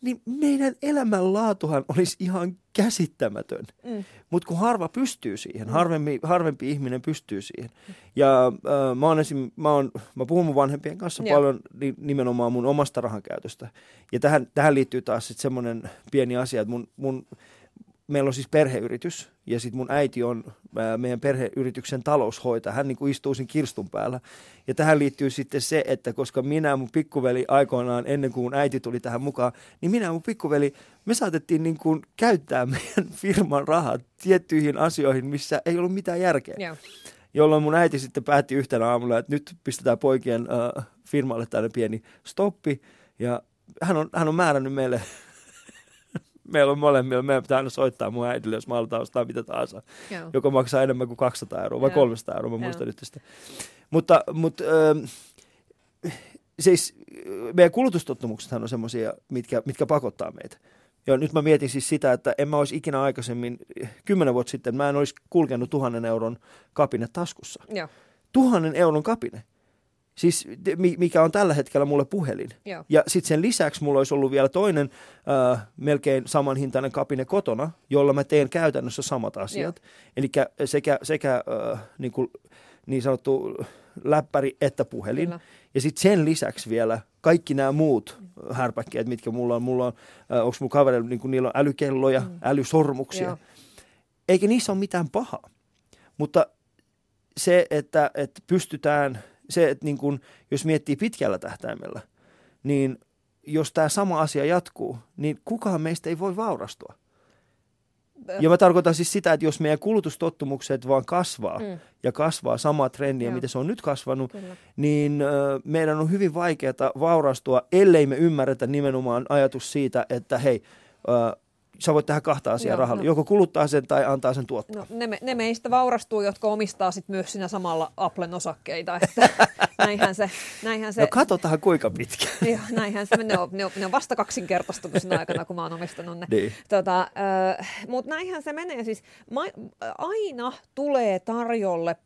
niin meidän elämänlaatuhan olisi ihan käsittämätön. Mm. Mutta kun harva pystyy siihen, harvempi, harvempi ihminen pystyy siihen. Ja äh, mä, oon esim, mä, oon, mä puhun mun vanhempien kanssa Joo. paljon ni, nimenomaan mun omasta rahankäytöstä. Ja tähän, tähän liittyy taas sitten semmoinen pieni asia, että mun, mun meillä on siis perheyritys ja sitten mun äiti on ää, meidän perheyrityksen taloushoitaja. Hän niin kuin istuu siinä kirstun päällä. Ja tähän liittyy sitten se, että koska minä mun pikkuveli aikoinaan, ennen kuin mun äiti tuli tähän mukaan, niin minä mun pikkuveli, me saatettiin niin kuin käyttää meidän firman rahat tiettyihin asioihin, missä ei ollut mitään järkeä. Joo. Jolloin mun äiti sitten päätti yhtenä aamulla, että nyt pistetään poikien äh, firmalle tällainen pieni stoppi. Ja hän on, hän on määrännyt meille, meillä on molemmilla, meidän pitää aina soittaa mun äidille, jos mä halutaan ostaa mitä tahansa, Joo. joka maksaa enemmän kuin 200 euroa vai Joo. 300 euroa, mä Joo. muistan nyt sitä. Mutta, mutta äh, siis äh, meidän kulutustottumuksethan on semmoisia, mitkä, mitkä pakottaa meitä. Ja nyt mä mietin siis sitä, että en mä olisi ikinä aikaisemmin, kymmenen vuotta sitten, mä en olisi kulkenut tuhannen euron kapine taskussa Joo. tuhannen euron kapine. Siis mikä on tällä hetkellä mulle puhelin. Joo. Ja sitten sen lisäksi mulla olisi ollut vielä toinen äh, melkein samanhintainen kapine kotona, jolla mä teen käytännössä samat asiat. Eli sekä, sekä äh, niin, kuin, niin sanottu läppäri että puhelin. Kyllä. Ja sitten sen lisäksi vielä kaikki nämä muut härpäkkeet, mitkä mulla on. Mulla on, äh, onko mun kavereilla, niin kuin niillä on älykelloja, mm. älysormuksia. Joo. Eikä niissä ole mitään pahaa. Mutta se, että, että pystytään, se, että niin kun, jos miettii pitkällä tähtäimellä, niin jos tämä sama asia jatkuu, niin kukaan meistä ei voi vaurastua. Ja mä tarkoitan siis sitä, että jos meidän kulutustottumukset vaan kasvaa Mm. ja kasvaa samaa trendiä, Joo. mitä se on nyt kasvanut, Kyllä. niin ö, meidän on hyvin vaikeaa vaurastua, ellei me ymmärretä nimenomaan ajatus siitä, että hei, ö, sä voit tehdä kahta asiaa Joo, rahalla. no. Joko kuluttaa sen tai antaa sen tuottaa. No, ne, me- ne meistä vaurastuu, jotka omistaa sit myös siinä samalla Applen osakkeita. Että näinhän se, näinhän se, No katsotaan kuinka pitkä. Joo, näinhän se, ne on, ne on, ne on vasta kaksinkertaistunut siinä aikana, kun mä oon omistanut ne. Niin. Tota, Mutta näinhän se menee. Siis ma, aina tulee tarjolle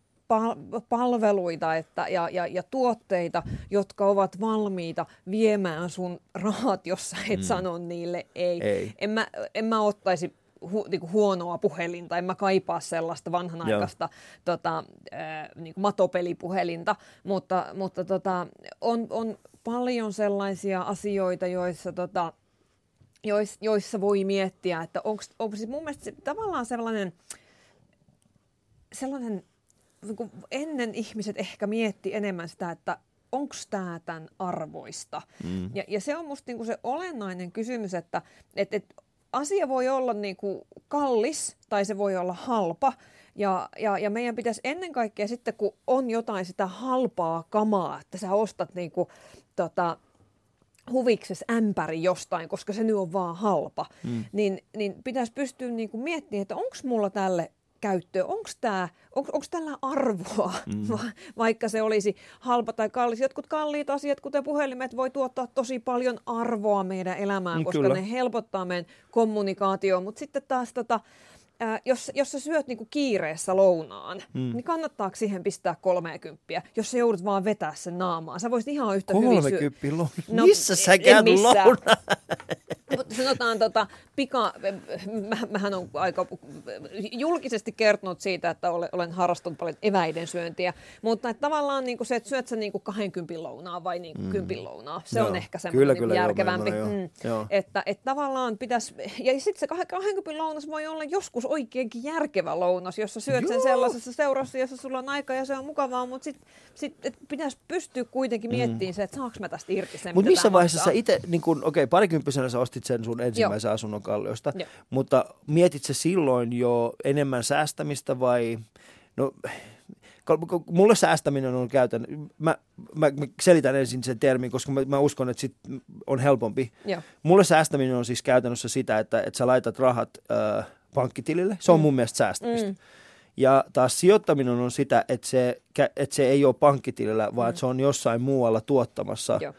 palveluita että, ja, ja, ja tuotteita, jotka ovat valmiita viemään sun rahat, jos sä et mm. sano niille ei. Ei. En, mä, en mä ottaisi hu, niinku huonoa puhelinta, en mä kaipaa sellaista vanhanaikaista tota, äh, niinku matopelipuhelinta, mutta, mutta tota, on, on paljon sellaisia asioita, joissa tota, jois, joissa voi miettiä, että onko siis mun mielestä se, tavallaan sellainen, sellainen ennen ihmiset ehkä mietti enemmän sitä, että onko tämä tämän arvoista. Mm. Ja, ja se on musta niinku se olennainen kysymys, että et, et asia voi olla niinku kallis tai se voi olla halpa. Ja, ja, ja meidän pitäisi ennen kaikkea sitten, kun on jotain sitä halpaa kamaa, että sä ostat niinku, tota, huvikses ämpäri jostain, koska se nyt on vaan halpa, mm. niin, niin pitäisi pystyä niinku miettimään, että onko mulla tälle käyttöä, onko tää, onko, onko tällä arvoa, mm. Va, vaikka se olisi halpa tai kallis. Jotkut kalliit asiat, kuten puhelimet, voi tuottaa tosi paljon arvoa meidän elämään, Mm, koska kyllä. ne helpottaa meidän kommunikaatioon, mutta sitten taas tota, ää, jos, jos sä syöt niinku kiireessä lounaan, mm. niin kannattaako siihen pistää 30, jos sä joudut vaan vetää sen naamaan? Sä voisit ihan yhtä hyvin syödä. 30 lo- No, Missä sä käyt lounaan? Sanotaan, tota, pika, mä, mähän on aika julkisesti kertonut siitä, että olen, olen harrastanut paljon eväiden syöntiä, mutta että tavallaan niin se, että syöt sä niin 20 lounaa vai niin 10 lounaa, se Joo. on ehkä Kyllä, semmoinen niin kyllä, järkevämpi. ymmärrän, joo. Joo. Että, että tavallaan pitäisi, ja sitten se 20 lounas voi olla joskus oikeinkin järkevä lounas, jossa syöt sen Joo. sellaisessa seurassa, jossa sulla on aika ja se on mukavaa, mutta sitten sit, et pitäisi pystyä kuitenkin miettimään se, että saako mä tästä irti sen, Mutta missä vaiheessa maksaa. sä itse, niin okei, parikymppisenä sä ostit sen sun ensimmäisen asunnon kalliosta, Joo. mutta mietit sä silloin jo enemmän säästämistä vai, no mulle säästäminen on käytän, mä, mä, mä selitän ensin sen termin, koska mä, mä uskon, että sit on helpompi. Joo. Mulle säästäminen on siis käytännössä sitä, että, että sä laitat rahat äh, pankkitilille, se on mun mielestä säästämistä. Mm. Ja taas sijoittaminen on sitä, että se, että se ei ole pankkitilillä, vaan että se on jossain muualla tuottamassa Joo.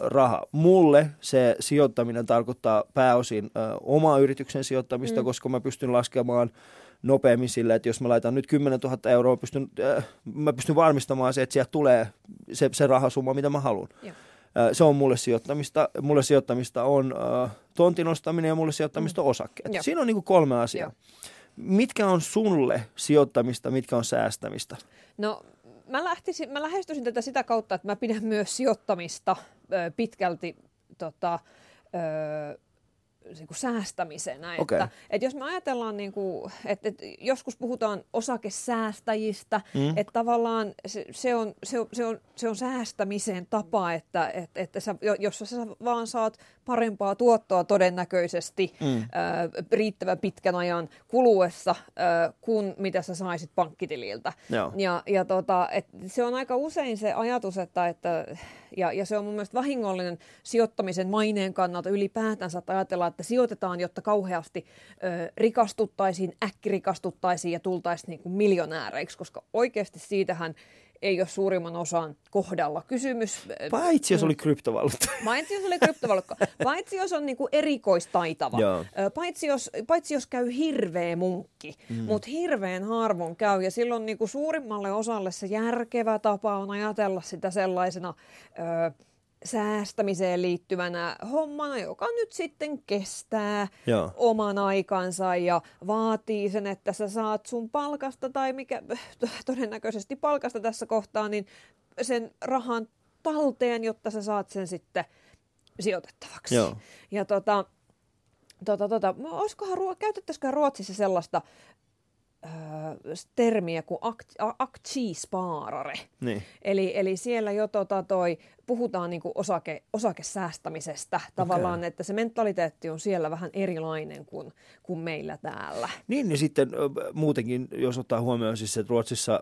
Raha. Mulle se sijoittaminen tarkoittaa pääosin ää, omaa yrityksen sijoittamista, mm. koska mä pystyn laskemaan nopeammin sillä, että jos mä laitan nyt 10 000 euroa, pystyn, äh, mä pystyn varmistamaan se, että sieltä tulee se, se rahasumma, mitä mä haluan. Joo. Ää, Se on mulle sijoittamista. Mulle sijoittamista on äh, tontin ostaminen ja mulle sijoittamista on osakkeet. Joo. Siinä on niinku kolme asiaa. Joo. Mitkä on sulle sijoittamista, mitkä on säästämistä? No mä, lähtisin, mä lähestyisin tätä sitä kautta, että mä pidän myös sijoittamista ö, pitkälti tota, niin kuin säästämisenä. Okei. Että, että jos me ajatellaan, niin kuin, että, että joskus puhutaan osakesäästäjistä, mm. että tavallaan se, se, on, se, on, se, on, se on säästämisen tapa, että, että, että sä, jo- jos sä vaan saat parempaa tuottoa todennäköisesti mm. äh, riittävän pitkän ajan kuluessa äh, kuin mitä sä saisit pankkitililtä. Joo. Ja, ja tota, et se on aika usein se ajatus, että, että ja, ja se on mun mielestä vahingollinen sijoittamisen maineen kannalta ylipäätänsä, että ajatellaan, että sijoitetaan, jotta kauheasti ö, rikastuttaisiin, äkkirikastuttaisiin ja tultaisiin niin kuin miljonääreiksi, koska oikeasti siitähän ei ole suurimman osan kohdalla kysymys. Paitsi jos oli kryptovaluutta. Paitsi jos oli kryptovaluutta, paitsi jos on niinku erikoistaitava, Joo. Paitsi jos, paitsi jos käy hirveä munkki, mm. mutta hirveän harvoin käy. Ja silloin niinku suurimmalle osalle se järkevä tapa on ajatella sitä sellaisena ö, säästämiseen liittyvänä hommana, joka nyt sitten kestää Joo. oman aikansa ja vaatii sen, että sä saat sun palkasta tai mikä todennäköisesti palkasta tässä kohtaa, niin sen rahan talteen, jotta sä saat sen sitten sijoitettavaksi. Joo. Ja tota, tota, tota, olisikohan, käytettäisikö Ruotsissa sellaista termiä kuin akt- a- aktiesparare. Niin. Eli, eli siellä jo tota toi, puhutaan niinku osake, osakesäästämisestä tavallaan, että se mentaliteetti on siellä vähän erilainen kuin, kuin meillä täällä. Niin, niin sitten muutenkin, jos ottaa huomioon siis, että Ruotsissa,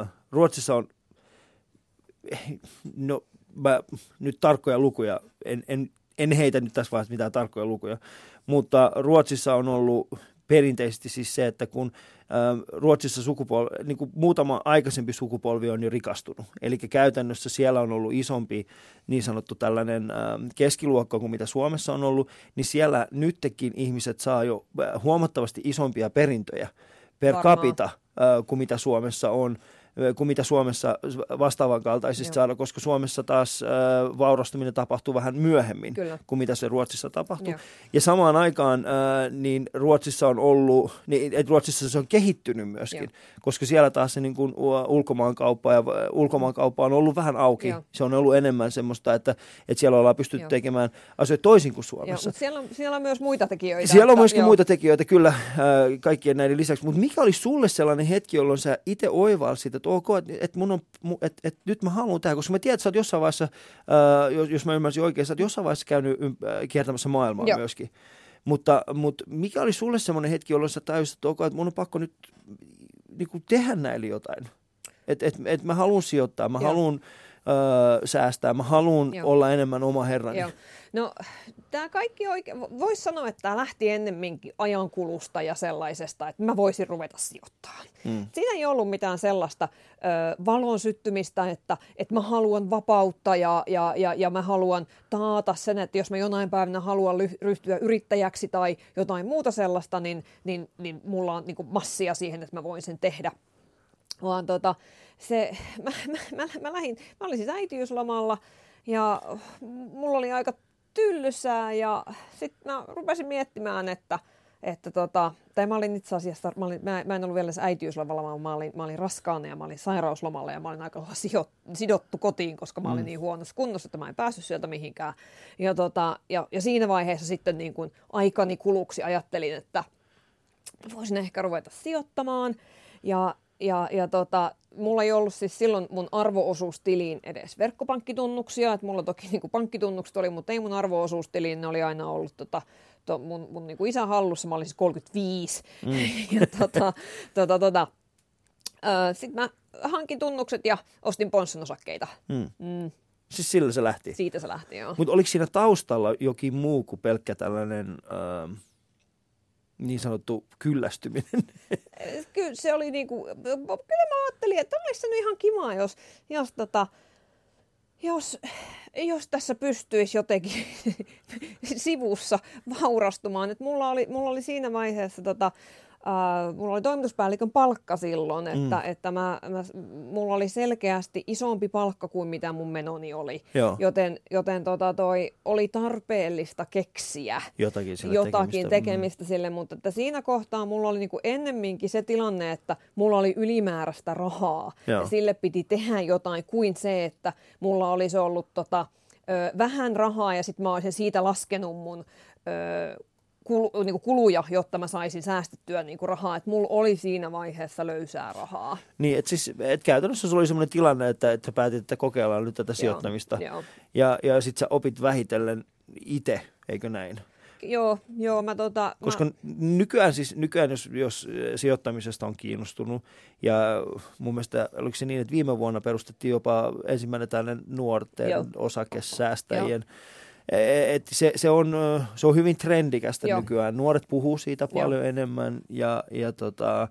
äh, Ruotsissa on, no mä nyt tarkkoja lukuja, en, en, en heitä nyt tässä vaiheessa mitään tarkkoja lukuja, mutta Ruotsissa on ollut perinteisesti siis se, että kun Ruotsissa sukupolvi, niin kuin muutama aikaisempi sukupolvi on jo rikastunut. Eli käytännössä siellä on ollut isompi niin sanottu tällainen keskiluokka kuin mitä Suomessa on ollut, niin siellä nytkin ihmiset saa jo huomattavasti isompia perintöjä per Varmaan. capita kuin mitä Suomessa on kuin mitä Suomessa vastaavan kaltaisesti Joo. saada, koska Suomessa taas äh, vaurastuminen tapahtuu vähän myöhemmin Kyllä. kuin mitä se Ruotsissa tapahtuu. Joo. Ja samaan aikaan äh, niin Ruotsissa on ollut, niin, et Ruotsissa se on kehittynyt myöskin, Joo. koska siellä taas se niin kuin, ulkomaankauppa ja ulkomaankauppa on ollut vähän auki. Joo. Se on ollut enemmän semmoista, että, että siellä ollaan pystytty Joo. tekemään asioita toisin kuin Joo, Suomessa. mutta siellä on, siellä on myös muita tekijöitä. Siellä on että- myöskin joo. muita tekijöitä kyllä äh, kaikkien näiden lisäksi, mutta mikä oli sulle sellainen hetki, jolloin sä itse oivalsit, että ok, että et mun on, et, et nyt mä haluan tähän, koska mä tiedän, että sä oot jossain vaiheessa, äh, jos, jos mä ymmärsin oikein, sä oot jossain vaiheessa käynyt äh, kiertämässä maailmaa Joo. myöskin. Mutta, mutta mikä oli sulle sellainen hetki, jolloin sä tajusit, että ok, että mun on pakko nyt niin kuin tehdä näille jotain. Että et, et mä haluan sijoittaa, mä haluan öö, säästää, mä haluan olla enemmän oma herrani. Joo. No, tämä kaikki oikein, voisi sanoa, että tämä lähti ennemminkin ajankulusta ja sellaisesta, että mä voisin ruveta sijoittamaan. Mm. Siinä ei ollut mitään sellaista ö, valon syttymistä, että, että mä haluan vapautta ja, ja, ja, ja mä haluan taata sen, että jos mä jonain päivänä haluan ryhtyä yrittäjäksi tai jotain muuta sellaista, niin, niin, niin mulla on niin massia siihen, että mä voin sen tehdä vaan tota, se, mä, mä, mä, mä, lähdin, mä olin siis äitiyslomalla ja mulla oli aika tyllysää ja sitten mä rupesin miettimään, että, että tota, tai mä olin itse asiassa, mä, olin, mä, mä en ollut vielä edes äitiyslomalla, vaan mä olin, mä olin raskaana ja mä olin sairauslomalla ja mä olin aika sijo, sidottu kotiin, koska mä olin niin huonossa kunnossa, että mä en päässyt sieltä mihinkään. Ja, tota, ja, ja siinä vaiheessa sitten niin kuin aikani kuluksi ajattelin, että voisin ehkä ruveta sijoittamaan. Ja, ja, ja tota, mulla ei ollut siis silloin mun arvoosuustiliin edes verkkopankkitunnuksia, että mulla toki niin pankkitunnukset oli, mutta ei mun arvoosuustiliin, ne oli aina ollut tota, to, mun, mun niin isän hallussa, mä olin siis 35. Mm. ja tota, tota, tota, sitten mä hankin tunnukset ja ostin Ponssan osakkeita. Mm. Mm, Siis sillä se lähti. siitä se lähti, joo. Mutta oliko siinä taustalla jokin muu kuin pelkkä tällainen ähm, niin sanottu kyllästyminen? Kyllä se oli niinku, kyllä mä ajattelin, että olisi se nyt ihan kiva, jos, jos, tota, jos, jos tässä pystyisi jotenkin sivussa vaurastumaan. Et mulla, oli, mulla oli siinä vaiheessa tota, Uh, mulla oli toimituspäällikön palkka silloin, että, mm. että mä, mä, mulla oli selkeästi isompi palkka kuin mitä mun menoni oli. Joo. Joten, joten tota toi, oli tarpeellista keksiä Jotakin sille jotakin tekemistä. tekemistä, sille, mutta että siinä kohtaa mulla oli niinku ennemminkin se tilanne, että mulla oli ylimääräistä rahaa Joo. ja sille piti tehdä jotain kuin se, että mulla olisi ollut tota, ö, vähän rahaa ja sitten mä olisin siitä laskenut mun ö, kul, niin kuin kuluja, jotta mä saisin säästettyä niin kuin rahaa. Että mulla oli siinä vaiheessa löysää rahaa. Niin, että siis, et käytännössä sulla oli sellainen tilanne, että, että päätit, että kokeillaan nyt tätä sijoittamista. Joo, Ja, ja sitten sä opit vähitellen itse, eikö näin? joo, joo mä tota... Koska mä, nykyään siis, nykyään jos, jos sijoittamisesta on kiinnostunut, ja mun mielestä oliko se niin, että viime vuonna perustettiin jopa ensimmäinen tällainen nuorten Joo. osakesäästäjien, E- et se, se, on, se on hyvin trendikästä Joo. nykyään. Nuoret puhuu siitä Joo. paljon enemmän ja, ja tota,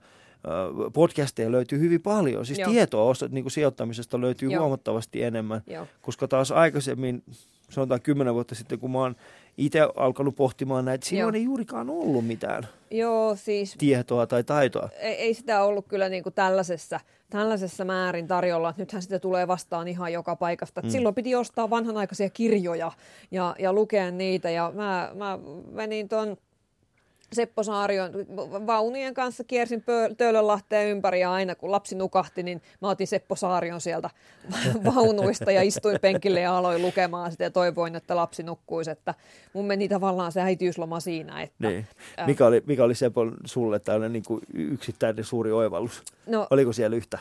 podcasteja löytyy hyvin paljon. Siis Joo. tietoa niin kuin sijoittamisesta löytyy Joo. huomattavasti enemmän, joo. koska taas aikaisemmin, sanotaan kymmenen vuotta sitten, kun mä oon itse alkanut pohtimaan näitä, silloin Joo. ei juurikaan ollut mitään joo, siis tietoa tai taitoa. ei, ei sitä ollut kyllä niin kuin tällaisessa, tällaisessa määrin tarjolla. Nythän sitä tulee vastaan ihan joka paikasta. Mm. Silloin piti ostaa vanhanaikaisia kirjoja ja, ja lukea niitä. Ja mä, mä menin tuon Seppo Saarion vaunien kanssa kiersin Töölönlahteen ympäri ja aina kun lapsi nukahti, niin mä otin Seppo Saarion sieltä vaunuista ja istuin penkille ja aloin lukemaan sitä ja toivoin, että lapsi nukkuisi. Että mun meni tavallaan se äitiysloma siinä, että Niin. Mikä oli, mikä oli Sepon sulle tällainen niin kuin yksittäinen suuri oivallus? no, Oliko siellä yhtä?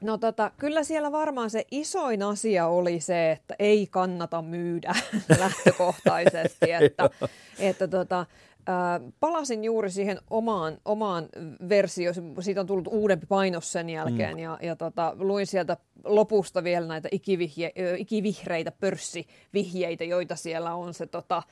No tota, kyllä siellä varmaan se isoin asia oli se, että ei kannata myydä lähtökohtaisesti. että, että tota, palasin juuri siihen omaan, omaan versioon, siitä on tullut uudempi painos sen jälkeen mm. ja, ja tota, luin sieltä lopusta vielä näitä ikivihje, ikivihreitä pörssivihjeitä, joita siellä on se, tota,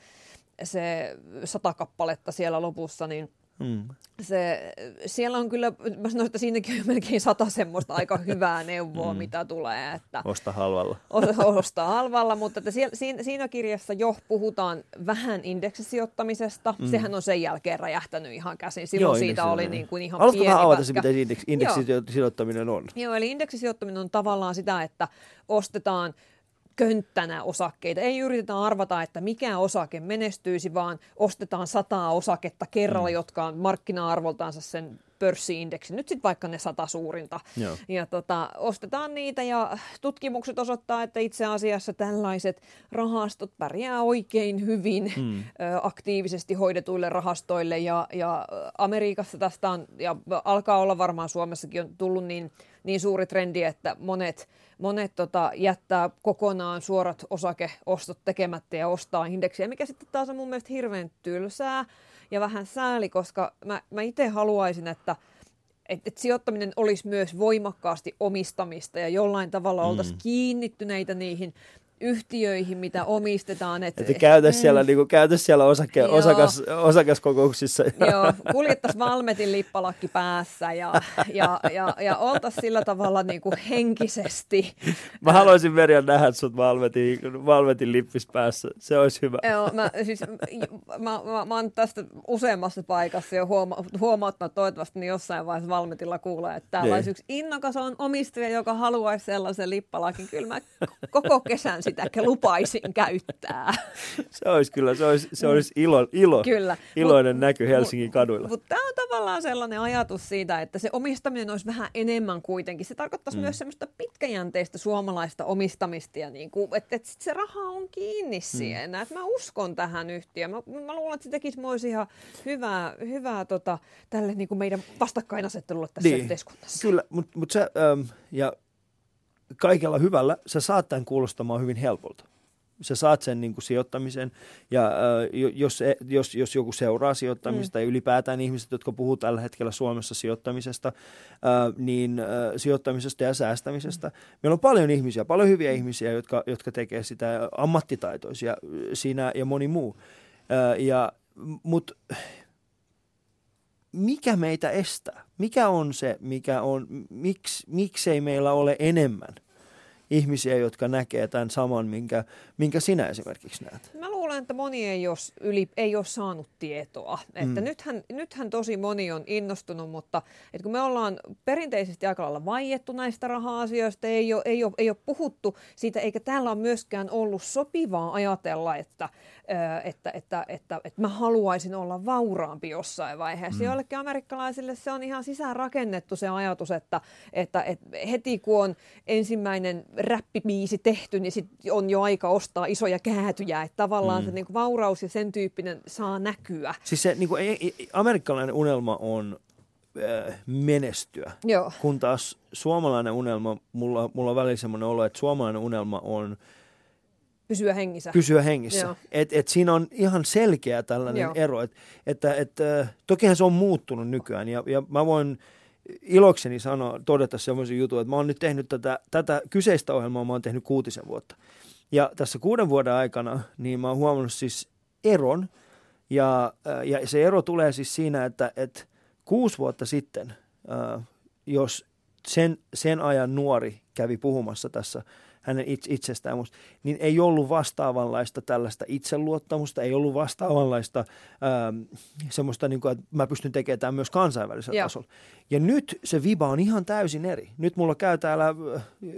se sata kappaletta siellä lopussa, niin Mm. se, siellä on kyllä, mä sanoin, että siinäkin on melkein sata semmoista aika hyvää neuvoa, mm. mitä tulee, että Osta halvalla. o- ostaa halvalla, mutta että siellä, siinä, siinä kirjassa jo puhutaan vähän indeksisijoittamisesta. Mm. Sehän on sen jälkeen räjähtänyt ihan käsin. Silloin Joo, siitä oli niin kuin ihan Haluatko pieni vähän avata se, mitä indeks, indeksisijoittaminen on? Joo, eli indeksisijoittaminen on tavallaan sitä, että ostetaan könttänä osakkeita. Ei yritetä arvata, että mikä osake menestyisi, vaan ostetaan sataa osaketta kerralla, mm. jotka on markkina-arvoltaansa sen pörssiindeksin. Nyt sitten vaikka ne sata suurinta. Joo. Ja tota, ostetaan niitä ja tutkimukset osoittaa, että itse asiassa tällaiset rahastot pärjää oikein hyvin mm. aktiivisesti hoidetuille rahastoille. Ja, ja Amerikassa tästä on, ja alkaa olla varmaan Suomessakin on tullut niin, niin suuri trendi, että monet, monet tota, jättää kokonaan suorat osakeostot tekemättä ja ostaa indeksiä, mikä sitten taas on mun mielestä hirveän tylsää ja vähän sääli, koska mä, mä itse haluaisin, että et, et sijoittaminen olisi myös voimakkaasti omistamista ja jollain tavalla Mm. oltaisiin kiinnittyneitä niihin yhtiöihin, mitä omistetaan. Et, Että käytäisi siellä, niin kuin, käytäisi siellä osake, Joo. osakas, osakaskokouksissa. Joo, kuljettaisiin Valmetin lippalakki päässä ja, ja, ja, ja oltaisiin sillä tavalla niin kuin henkisesti. Mä haluaisin Merja nähdä sut Valmetin, Valmetin lippis päässä. Se olisi hyvä. Joo, mä, siis, mä, mä, mä oon tästä useammassa paikassa jo huoma, huomauttanut toivottavasti niin jossain vaiheessa Valmetilla kuulee, että täällä Niin. olisi yksi innokas on omistaja, joka haluaisi sellaisen lippalakin. Kyllä mä koko kesän sitä lupaisin käyttää. Se olisi kyllä, se olisi, se olisi ilo, ilo, Kyllä. iloinen Mut- näky Helsingin kaduilla. Mutta tämä on tavallaan sellainen ajatus siitä, että se omistaminen olisi vähän enemmän kuitenkin. Se tarkoittaisi mm. myös semmoista pitkäjänteistä suomalaista omistamista ja niin kuin, että, että sit se raha on kiinni siinä. Että mä uskon tähän yhtiöön. Mä, mä luulen, että se tekisi myös ihan hyvää, hyvää tota, tälle niin kuin meidän vastakkainasettelulle tässä niin. yhteiskunnassa. Kyllä, mutta mut sä, ähm, ja kaikella hyvällä, sä saat tämän kuulostamaan hyvin helpolta. Sä saat sen niin kuin sijoittamisen, ja äh, jo- jos, e- jos, jos joku seuraa sijoittamista, mm. ja ylipäätään ihmiset, jotka puhuu tällä hetkellä Suomessa sijoittamisesta, äh, niin äh, sijoittamisesta ja säästämisestä. Meillä on paljon ihmisiä, paljon hyviä ihmisiä, jotka, jotka tekee sitä ammattitaitoisia siinä ja moni muu. Äh, ja, Mutta mikä meitä estää? Mikä on se, mikä on, miksi, miksei meillä ole enemmän ihmisiä, jotka näkee tämän saman, minkä, minkä sinä esimerkiksi näet? Mä luulen, että moni ei ole, yli, ei ole saanut tietoa. Että mm. nythän, nythän tosi moni on innostunut, mutta että kun me ollaan perinteisesti aika lailla vaiettu näistä raha-asioista, ei ole, ei, ole, ei ole puhuttu siitä, eikä täällä on myöskään ollut sopivaa ajatella, että, että, että, että, että mä haluaisin olla vauraampi jossain vaiheessa. Mm. Joillekin amerikkalaisille se on ihan sisään rakennettu se ajatus, että, että, että heti kun on ensimmäinen räppibiisi tehty, niin sit on jo aika ostaa isoja käätyjä. Että tavallaan mm. se niin kuin vauraus ja sen tyyppinen saa näkyä. Siis se niin kuin, amerikkalainen unelma on äh, menestyä, Joo. kun taas suomalainen unelma, mulla, mulla on välillä semmoinen olo, että suomalainen unelma on pysyä hengissä. Pysyä hengissä. Et, et siinä on ihan selkeä tällainen Joo. ero. Et, että, et, äh, tokihan se on muuttunut nykyään ja, ja mä voin ilokseni sanoa, todeta semmoisen jutun, että mä oon nyt tehnyt tätä, tätä kyseistä ohjelmaa, mä oon tehnyt kuutisen vuotta. Ja tässä kuuden vuoden aikana, niin mä oon huomannut siis eron, ja, äh, ja se ero tulee siis siinä, että, että kuusi vuotta sitten, äh, jos sen, sen ajan nuori kävi puhumassa tässä hänen itsestään, niin ei ollut vastaavanlaista tällaista itseluottamusta, ei ollut vastaavanlaista ähm, semmoista, niin kuin, että mä pystyn tekemään tämän myös kansainvälisellä Joo. tasolla. Ja nyt se viba on ihan täysin eri. Nyt mulla käy täällä,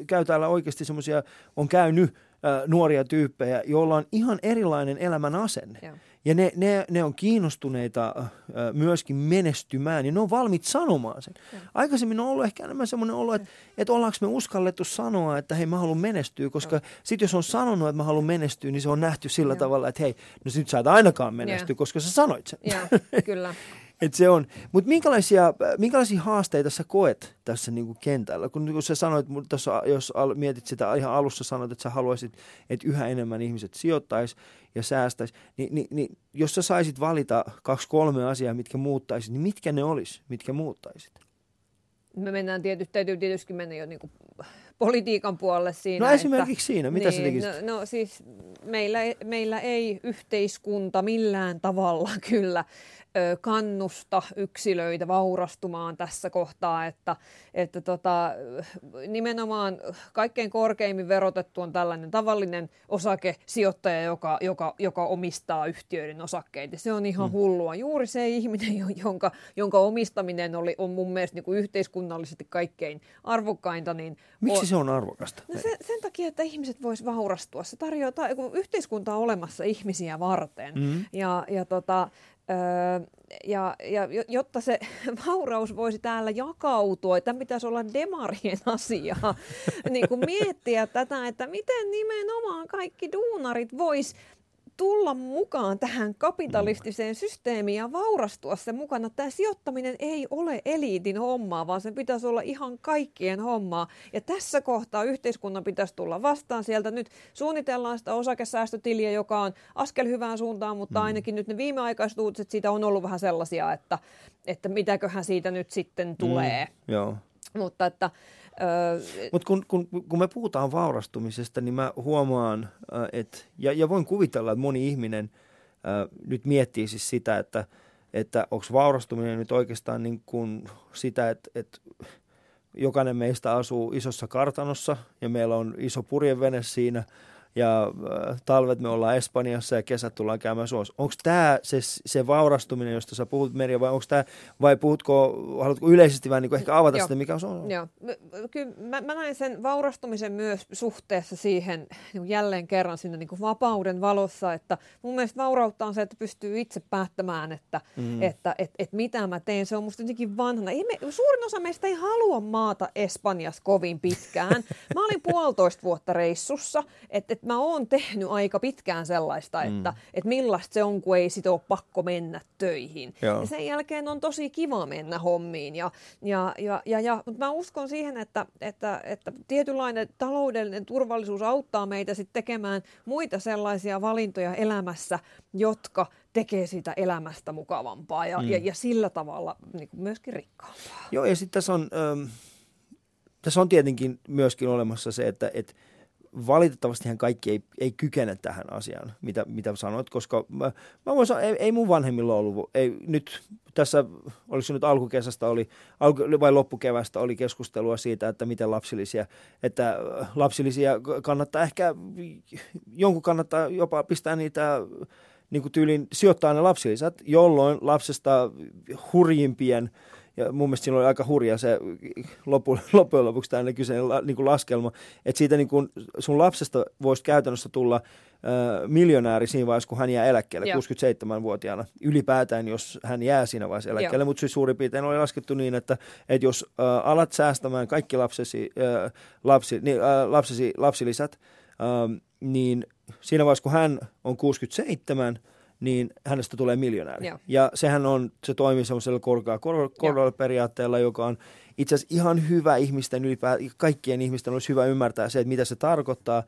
käy täällä oikeasti semmoisia, on käynyt äh, nuoria tyyppejä, joilla on ihan erilainen elämän asenne. Joo. Ja ne, ne, ne on kiinnostuneita äh, myöskin menestymään ja ne on valmiit sanomaan sen. Ja. Aikaisemmin on ollut ehkä enemmän semmoinen olo, että, että ollaanko me uskallettu sanoa, että hei mä haluan menestyä, koska sitten jos on sanonut, että mä haluan menestyä, niin se on nähty sillä ja. tavalla, että hei, no nyt sä et ainakaan menestyä, ja. koska sä sanoit sen. Ja, kyllä. Et se on. Mutta minkälaisia, minkälaisia haasteita sä koet tässä niinku kentällä? Kun, kun sä sanoit, tossa, jos al, mietit sitä ihan alussa sanoit, että sä haluaisit, että yhä enemmän ihmiset sijoittaisi ja säästäisi, niin, niin, niin jos sä saisit valita kaksi kolme asiaa, mitkä muuttaisit, niin mitkä ne olisi, mitkä muuttaisit? Me mennään tietysti, täytyy tietysti mennä jo niin kuin politiikan puolelle siinä. No esimerkiksi että, siinä, mitä niin, sä tekisit? No, no siis meillä, meillä ei yhteiskunta millään tavalla kyllä kannusta yksilöitä vaurastumaan tässä kohtaa, että, että tota, nimenomaan kaikkein korkeimmin verotettu on tällainen tavallinen osakesijoittaja, joka, joka, joka omistaa yhtiöiden osakkeita. Se on ihan mm. hullua. Juuri se ihminen, jonka, jonka omistaminen oli, on mun mielestä niin kuin yhteiskunnallisesti kaikkein arvokkainta. Niin Miksi on, se on arvokasta? No se, sen takia, että ihmiset vois vaurastua. Se tarjoaa, kun yhteiskunta on olemassa ihmisiä varten. Mm. Ja, ja tota, Öö, ja, ja jotta se vauraus voisi täällä jakautua, että pitäisi olla demarien asia, niin kuin miettiä tätä, että miten nimenomaan kaikki duunarit vois tulla mukaan tähän kapitalistiseen systeemiin ja vaurastua sen mukana. Tämä sijoittaminen ei ole eliitin hommaa, vaan sen pitäisi olla ihan kaikkien hommaa. Ja tässä kohtaa yhteiskunnan pitäisi tulla vastaan sieltä. Nyt suunnitellaan sitä osakesäästötiliä, joka on askel hyvään suuntaan, mutta mm. ainakin nyt ne viimeaikaiset uutiset siitä on ollut vähän sellaisia, että, että mitäköhän siitä nyt sitten tulee. Mm, joo. Mutta että Öö, Mutta kun, kun, kun me puhutaan vaurastumisesta, niin mä huomaan, että, ja, ja voin kuvitella, että moni ihminen äh, nyt miettii siis sitä, että, että onko vaurastuminen nyt oikeastaan niin kuin sitä, että, että jokainen meistä asuu isossa kartanossa ja meillä on iso purjevene siinä – ja äh, talvet me ollaan Espanjassa ja kesät tullaan käymään Suomessa. Onko tämä se, se vaurastuminen, josta sä puhut Merja, vai onko tämä, vai puhutko, haluatko yleisesti vähän niin ehkä avata Joo. sitä, mikä on on? Joo, kyllä mä, mä näen sen vaurastumisen myös suhteessa siihen niin jälleen kerran sinne niin kuin vapauden valossa, että mun mielestä vaurautta on se, että pystyy itse päättämään, että, mm. että et, et mitä mä teen. Se on musta jotenkin vanhana. Ei me, suurin osa meistä ei halua maata Espanjassa kovin pitkään. Mä olin puolitoista vuotta reissussa, että et mä oon tehnyt aika pitkään sellaista, mm. että, että millaista se on, kun ei sit ole pakko mennä töihin. Joo. Ja sen jälkeen on tosi kiva mennä hommiin. Ja, ja, ja, ja, ja, mutta mä uskon siihen, että, että, että tietynlainen taloudellinen turvallisuus auttaa meitä sit tekemään muita sellaisia valintoja elämässä, jotka tekee siitä elämästä mukavampaa ja, mm. ja, ja sillä tavalla niin myöskin rikkaampaa. Joo, ja sitten tässä on, ähm, tässä on tietenkin myöskin olemassa se, että, että valitettavastihan kaikki ei, ei kykene tähän asiaan, mitä, mitä sanoit, koska mä, mä voin sanoa, ei, ei mun vanhemmilla ollut, ei, nyt tässä, oliko se nyt alkukesästä oli, alku, vai loppukevästä oli keskustelua siitä, että miten lapsilisiä, että lapsilisiä kannattaa ehkä, jonkun kannattaa jopa pistää niitä niin kuin tyylin sijoittaa ne lapsilisät, jolloin lapsesta hurjimpien ja mun mielestä siinä oli aika hurja se lopu, loppujen lopuksi tämä kyseinen niin kuin laskelma, että siitä niin kuin sun lapsesta voisi käytännössä tulla miljonääri siinä vaiheessa, kun hän jää eläkkeelle Joo. 67-vuotiaana. Ylipäätään, jos hän jää siinä vaiheessa eläkkeelle, mutta siis suurin piirtein oli laskettu niin, että, että jos äh, alat säästämään kaikki lapsesi, äh, lapsi, niin, äh, lapsesi lapsilisät, äh, niin siinä vaiheessa, kun hän on 67, niin hänestä tulee miljonääri. Joo. Ja sehän on, se toimii semmoisella korkealla kor- periaatteella, joka on itse asiassa ihan hyvä ihmisten ylipäätään, kaikkien ihmisten olisi hyvä ymmärtää se, että mitä se tarkoittaa.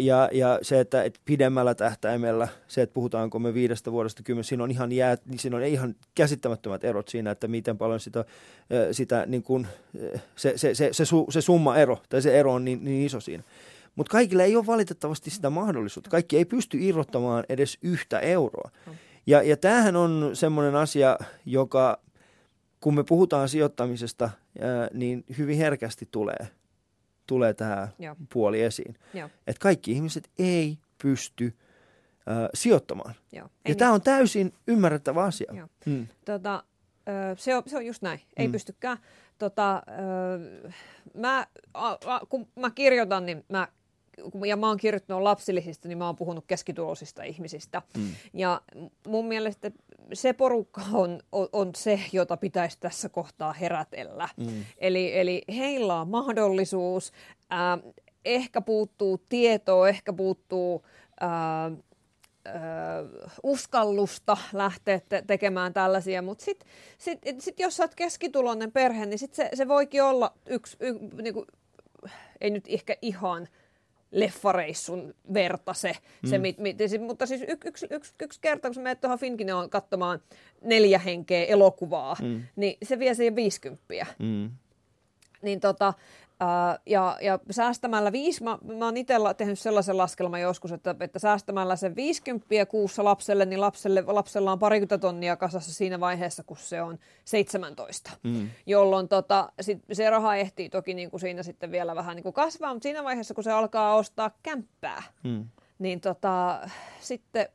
Ja, ja se, että, että pidemmällä tähtäimellä, se, että puhutaanko me viidestä vuodesta kymmenen, siinä on ihan, jää, siinä on ihan käsittämättömät erot siinä, että miten paljon sitä, sitä niin kuin, se, se, se, se, se summa ero, tai se ero on niin, niin iso siinä. Mutta kaikille ei ole valitettavasti sitä mahdollisuutta. Kaikki ei pysty irrottamaan edes yhtä euroa. Ja, ja tämähän on semmoinen asia, joka kun me puhutaan sijoittamisesta, ää, niin hyvin herkästi tulee, tulee tämä Joo. puoli esiin. Että kaikki ihmiset ei pysty ää, sijoittamaan. Joo. ja tämä on täysin ymmärrettävä asia. Joo. Hmm. Tota, se, on, se on just näin. Ei hmm. pystykään. Tota, mä, a, a, kun mä kirjoitan, niin mä ja mä oon kirjoittanut lapsillisista, niin mä oon puhunut keskituloisista ihmisistä. Mm. Ja mun mielestä se porukka on, on, on se, jota pitäisi tässä kohtaa herätellä. Mm. Eli, eli heillä on mahdollisuus, äh, ehkä puuttuu tietoa, ehkä puuttuu... Äh, uskallusta lähteä te- tekemään tällaisia, mutta sitten sit, sit, jos sä oot keskituloinen perhe, niin sit se, se voikin olla yksi, y, niinku, ei nyt ehkä ihan leffareissun verta se, mm. se mit, mit, mutta siis yksi yks, yks, yks kerta, kun menet tuohon Finkinoon katsomaan neljä henkeä elokuvaa, mm. niin se vie siihen 50. Mm. Niin tota, ja, ja säästämällä viisi, mä, mä oon itse tehnyt sellaisen laskelman joskus, että, että säästämällä sen 50 kuussa lapselle, niin lapselle, lapsella on parikymmentä tonnia kasassa siinä vaiheessa, kun se on 17. Mm. Jolloin tota, sit se raha ehtii toki niin kuin siinä sitten vielä vähän niin kuin kasvaa, mutta siinä vaiheessa, kun se alkaa ostaa kämppää, mm niin tota, sitten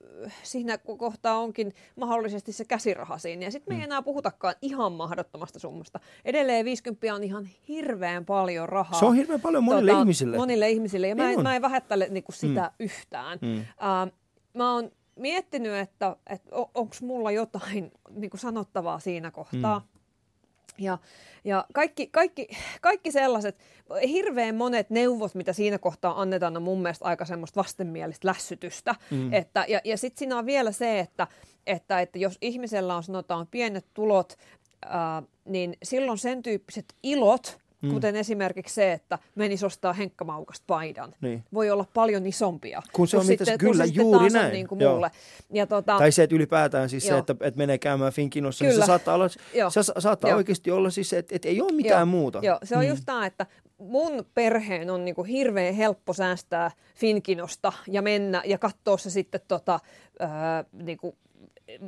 siinä kohtaa onkin mahdollisesti se käsiraha siinä. Ja sitten me ei mm. enää puhutakaan ihan mahdottomasta summasta. Edelleen 50 on ihan hirveän paljon rahaa. Se on hirveän paljon monille tota, ihmisille. Monille ihmisille, ja mä en, mä en vähättele niinku sitä mm. yhtään. Mm. Uh, mä oon miettinyt, että, että onko mulla jotain niinku sanottavaa siinä kohtaa. Mm. Ja, ja kaikki, kaikki, kaikki sellaiset, hirveän monet neuvot, mitä siinä kohtaa annetaan, on mun mielestä aika semmoista vastenmielistä lässytystä. Mm. Että, ja ja sitten siinä on vielä se, että, että, että jos ihmisellä on sanotaan pienet tulot, ää, niin silloin sen tyyppiset ilot, Mm. Kuten esimerkiksi se, että menisi ostaa henkkamaukasta paidan. Niin. Voi olla paljon isompia. Kun se on sitten, mitä, kyllä, se juuri näin. Niin kuin mulle. Ja tota, tai se, että ylipäätään siis se, että, että menee käymään Finkinossa, kyllä. niin se saattaa, olla, se saattaa oikeasti olla siis se, että, että ei ole mitään Joo. muuta. Joo, se on mm. just tämä, että mun perheen on niinku hirveän helppo säästää Finkinosta ja mennä ja katsoa se sitten tota, äh, niinku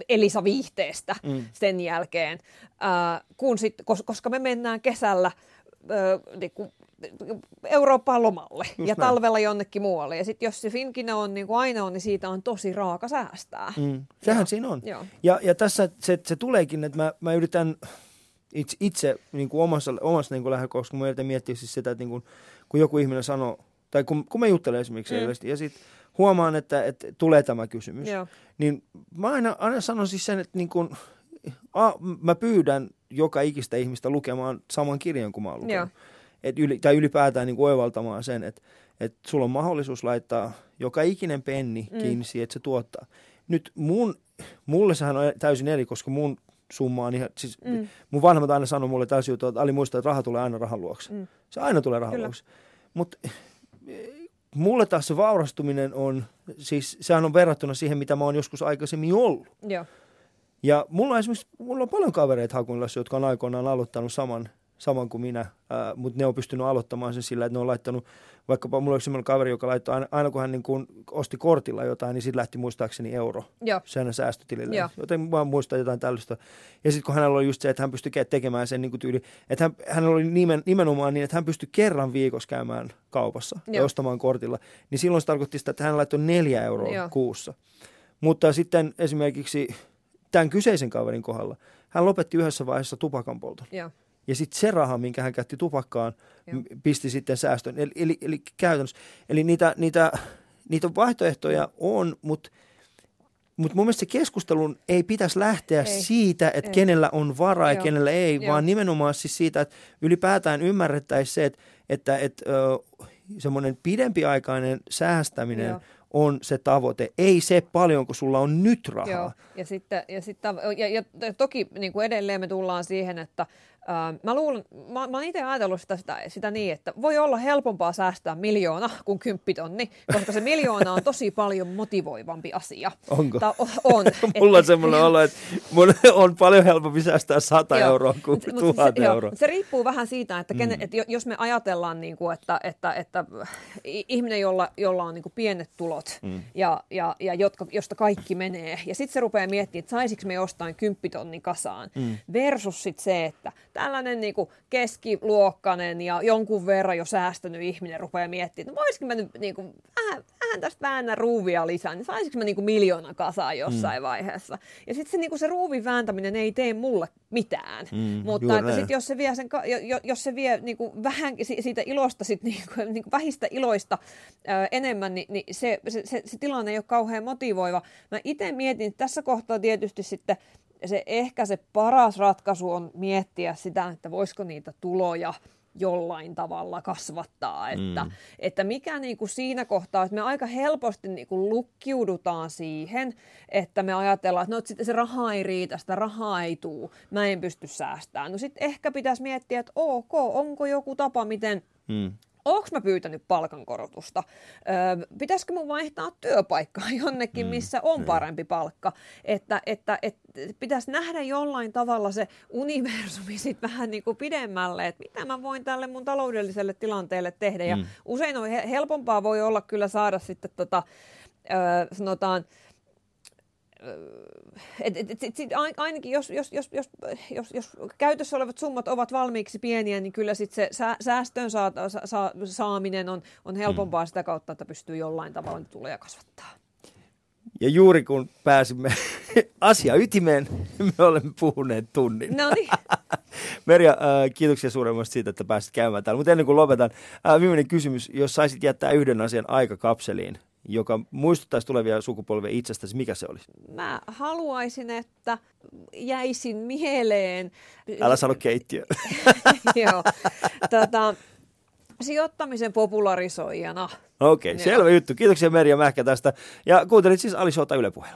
Elisa Viihteestä mm. sen jälkeen, äh, kun sit, koska me mennään kesällä niin kuin, Eurooppaan lomalle Just ja näin. talvella jonnekin muualle. Ja sitten jos se Finkina on niin kuin aina on, niin siitä on tosi raaka säästää. Mm. Sehän ja, siinä on. Joo. Ja, ja tässä se, se tuleekin, että mä, mä yritän itse, itse niin kuin omassa, omassa niin lähtökohdassa, kun mä yritän miettiä siis sitä, että niin kuin, kun joku ihminen sanoo, tai kun, kun mä juttelen esimerkiksi mm. ja sitten huomaan, että, että tulee tämä kysymys, Joo. niin mä aina, aina sanon siis sen, että niin kuin, a, mä pyydän joka ikistä ihmistä lukemaan saman kirjan kuin mä oon lukenut. Et yli, tai ylipäätään niin kuin oivaltamaan sen, että et sulla on mahdollisuus laittaa joka ikinen penni mm. kiinni siihen, että se tuottaa. Nyt mun, mulle sehän on täysin eri, koska mun summa on ihan, siis mm. mun vanhemmat aina sanoi mulle täysin juttu, että Ali muistaa, että raha tulee aina rahan luokse. Mm. Se aina tulee rahan Kyllä. luokse. Mutta mulle taas se vaurastuminen on, siis sehän on verrattuna siihen, mitä mä oon joskus aikaisemmin ollut. Joo. Ja mulla on esimerkiksi mulla on paljon kavereita Hakunilassa, jotka on aikoinaan aloittanut saman, saman kuin minä, mutta ne on pystynyt aloittamaan sen sillä, että ne on laittanut, vaikkapa mulla oli sellainen kaveri, joka laittoi aina, aina kun hän niin kuin osti kortilla jotain, niin sitten lähti muistaakseni euro Joo. sen säästötilille. Joo. Joten vaan muistaa jotain tällaista. Ja sitten kun hänellä oli just se, että hän pystyi ke- tekemään sen niin kuin tyyli, että hän, hänellä oli nimen, nimenomaan niin, että hän pystyi kerran viikossa käymään kaupassa ja Joo. ostamaan kortilla, niin silloin se tarkoitti sitä, että hän laittoi neljä euroa Joo. kuussa. Mutta sitten esimerkiksi tämän kyseisen kaverin kohdalla, hän lopetti yhdessä vaiheessa tupakan polton. Joo. Ja sitten se raha, minkä hän käytti tupakkaan, Joo. m- pisti sitten säästön. Eli, eli, eli käytännössä, eli niitä, niitä, niitä vaihtoehtoja on, mutta mutta mun mielestä se keskustelun ei pitäisi lähteä Ei. siitä, että Ei. kenellä on varaa ja Joo. kenellä ei, Joo. vaan nimenomaan siis siitä, että ylipäätään ymmärrettäisiin se, että, että, että semmoinen pidempiaikainen säästäminen Joo. On se tavoite. Ei se paljon, kun sulla on nyt rahaa. Joo, ja, sitten, ja, sitten, ja, ja toki niin kuin edelleen me tullaan siihen, että mä luulen, mä, mä oon itse ajatellut sitä, sitä, sitä niin, että voi olla helpompaa säästää miljoona kuin kymppitonni, koska se miljoona on tosi paljon motivoivampi asia. Onko? Ta, on. Mulla on semmoinen olo, että mun on paljon helpompi säästää 100 Joo. euroa kuin Mut- mut 1000 se, joo, euroa. se riippuu vähän siitä, että, kenen, että jo- jos me ajatellaan, niin kuin, että, että, että i- ihminen, jolla, jolla on niin kuin pienet tulot mm. ja, ja, ja jotka, josta kaikki menee, ja sitten se rupeaa miettimään, että saisinko me jostain kymppitonnin kasaan, mm. versus sit se, että tällainen niin kuin keskiluokkainen ja jonkun verran jo säästänyt ihminen rupeaa miettimään, että voisiko mä nyt niin kuin, vähän, vähän tästä väännä ruuvia lisää, niin saisinko mä niin kuin miljoonan kasaan jossain mm. vaiheessa. Ja sitten se, niin kuin se ruuvin vääntäminen ei tee mulle mitään, Mm, mutta että sit jos se vie, sen, jos se vie niin kuin vähän si- siitä ilosta, sit niin kuin, niin kuin vähistä iloista ää, enemmän, niin, niin se, se, se, se tilanne ei ole kauhean motivoiva. Mä itse mietin, että tässä kohtaa tietysti sitten se ehkä se paras ratkaisu on miettiä sitä, että voisiko niitä tuloja jollain tavalla kasvattaa, että, mm. että mikä niin kuin siinä kohtaa, että me aika helposti niin kuin lukkiudutaan siihen, että me ajatellaan, että no, että sitten se raha ei riitä, sitä rahaa ei tuu, mä en pysty säästämään. No sitten ehkä pitäisi miettiä, että ok, onko joku tapa, miten Mm. Onko mä pyytänyt palkankorotusta? Öö, pitäisikö mun vaihtaa työpaikkaa jonnekin, missä on parempi palkka? Että, että, että pitäisi nähdä jollain tavalla se universumi sit vähän niin kuin pidemmälle, että mitä mä voin tälle mun taloudelliselle tilanteelle tehdä. Ja usein on he- helpompaa voi olla kyllä saada sitten tota, öö, sanotaan, et, et, et, sit ain- ainakin jos, jos, jos, jos, jos, jos käytössä olevat summat ovat valmiiksi pieniä, niin kyllä sit se sää, säästöön saa, sa, sa, saaminen on, on helpompaa sitä kautta, että pystyy jollain tavalla tuloja kasvattaa. Ja juuri kun pääsimme asia ytimeen, me olemme puhuneet tunnin. No niin, Merja, äh, kiitoksia suuremmasta siitä, että pääsit käymään täällä. Mutta ennen kuin lopetan, äh, viimeinen kysymys. Jos saisit jättää yhden asian aikakapseliin, joka muistuttaisi tulevia sukupolvia itsestäsi, mikä se olisi? mä haluaisin, että jäisin mieleen. Älä sano keittiö. Joo, tota, sijoittamisen popularisoijana. Okei, okay, selvä juttu. Kiitoksia Merja Mähkä tästä. Ja kuuntelit siis Ali Showta Yle Puheella.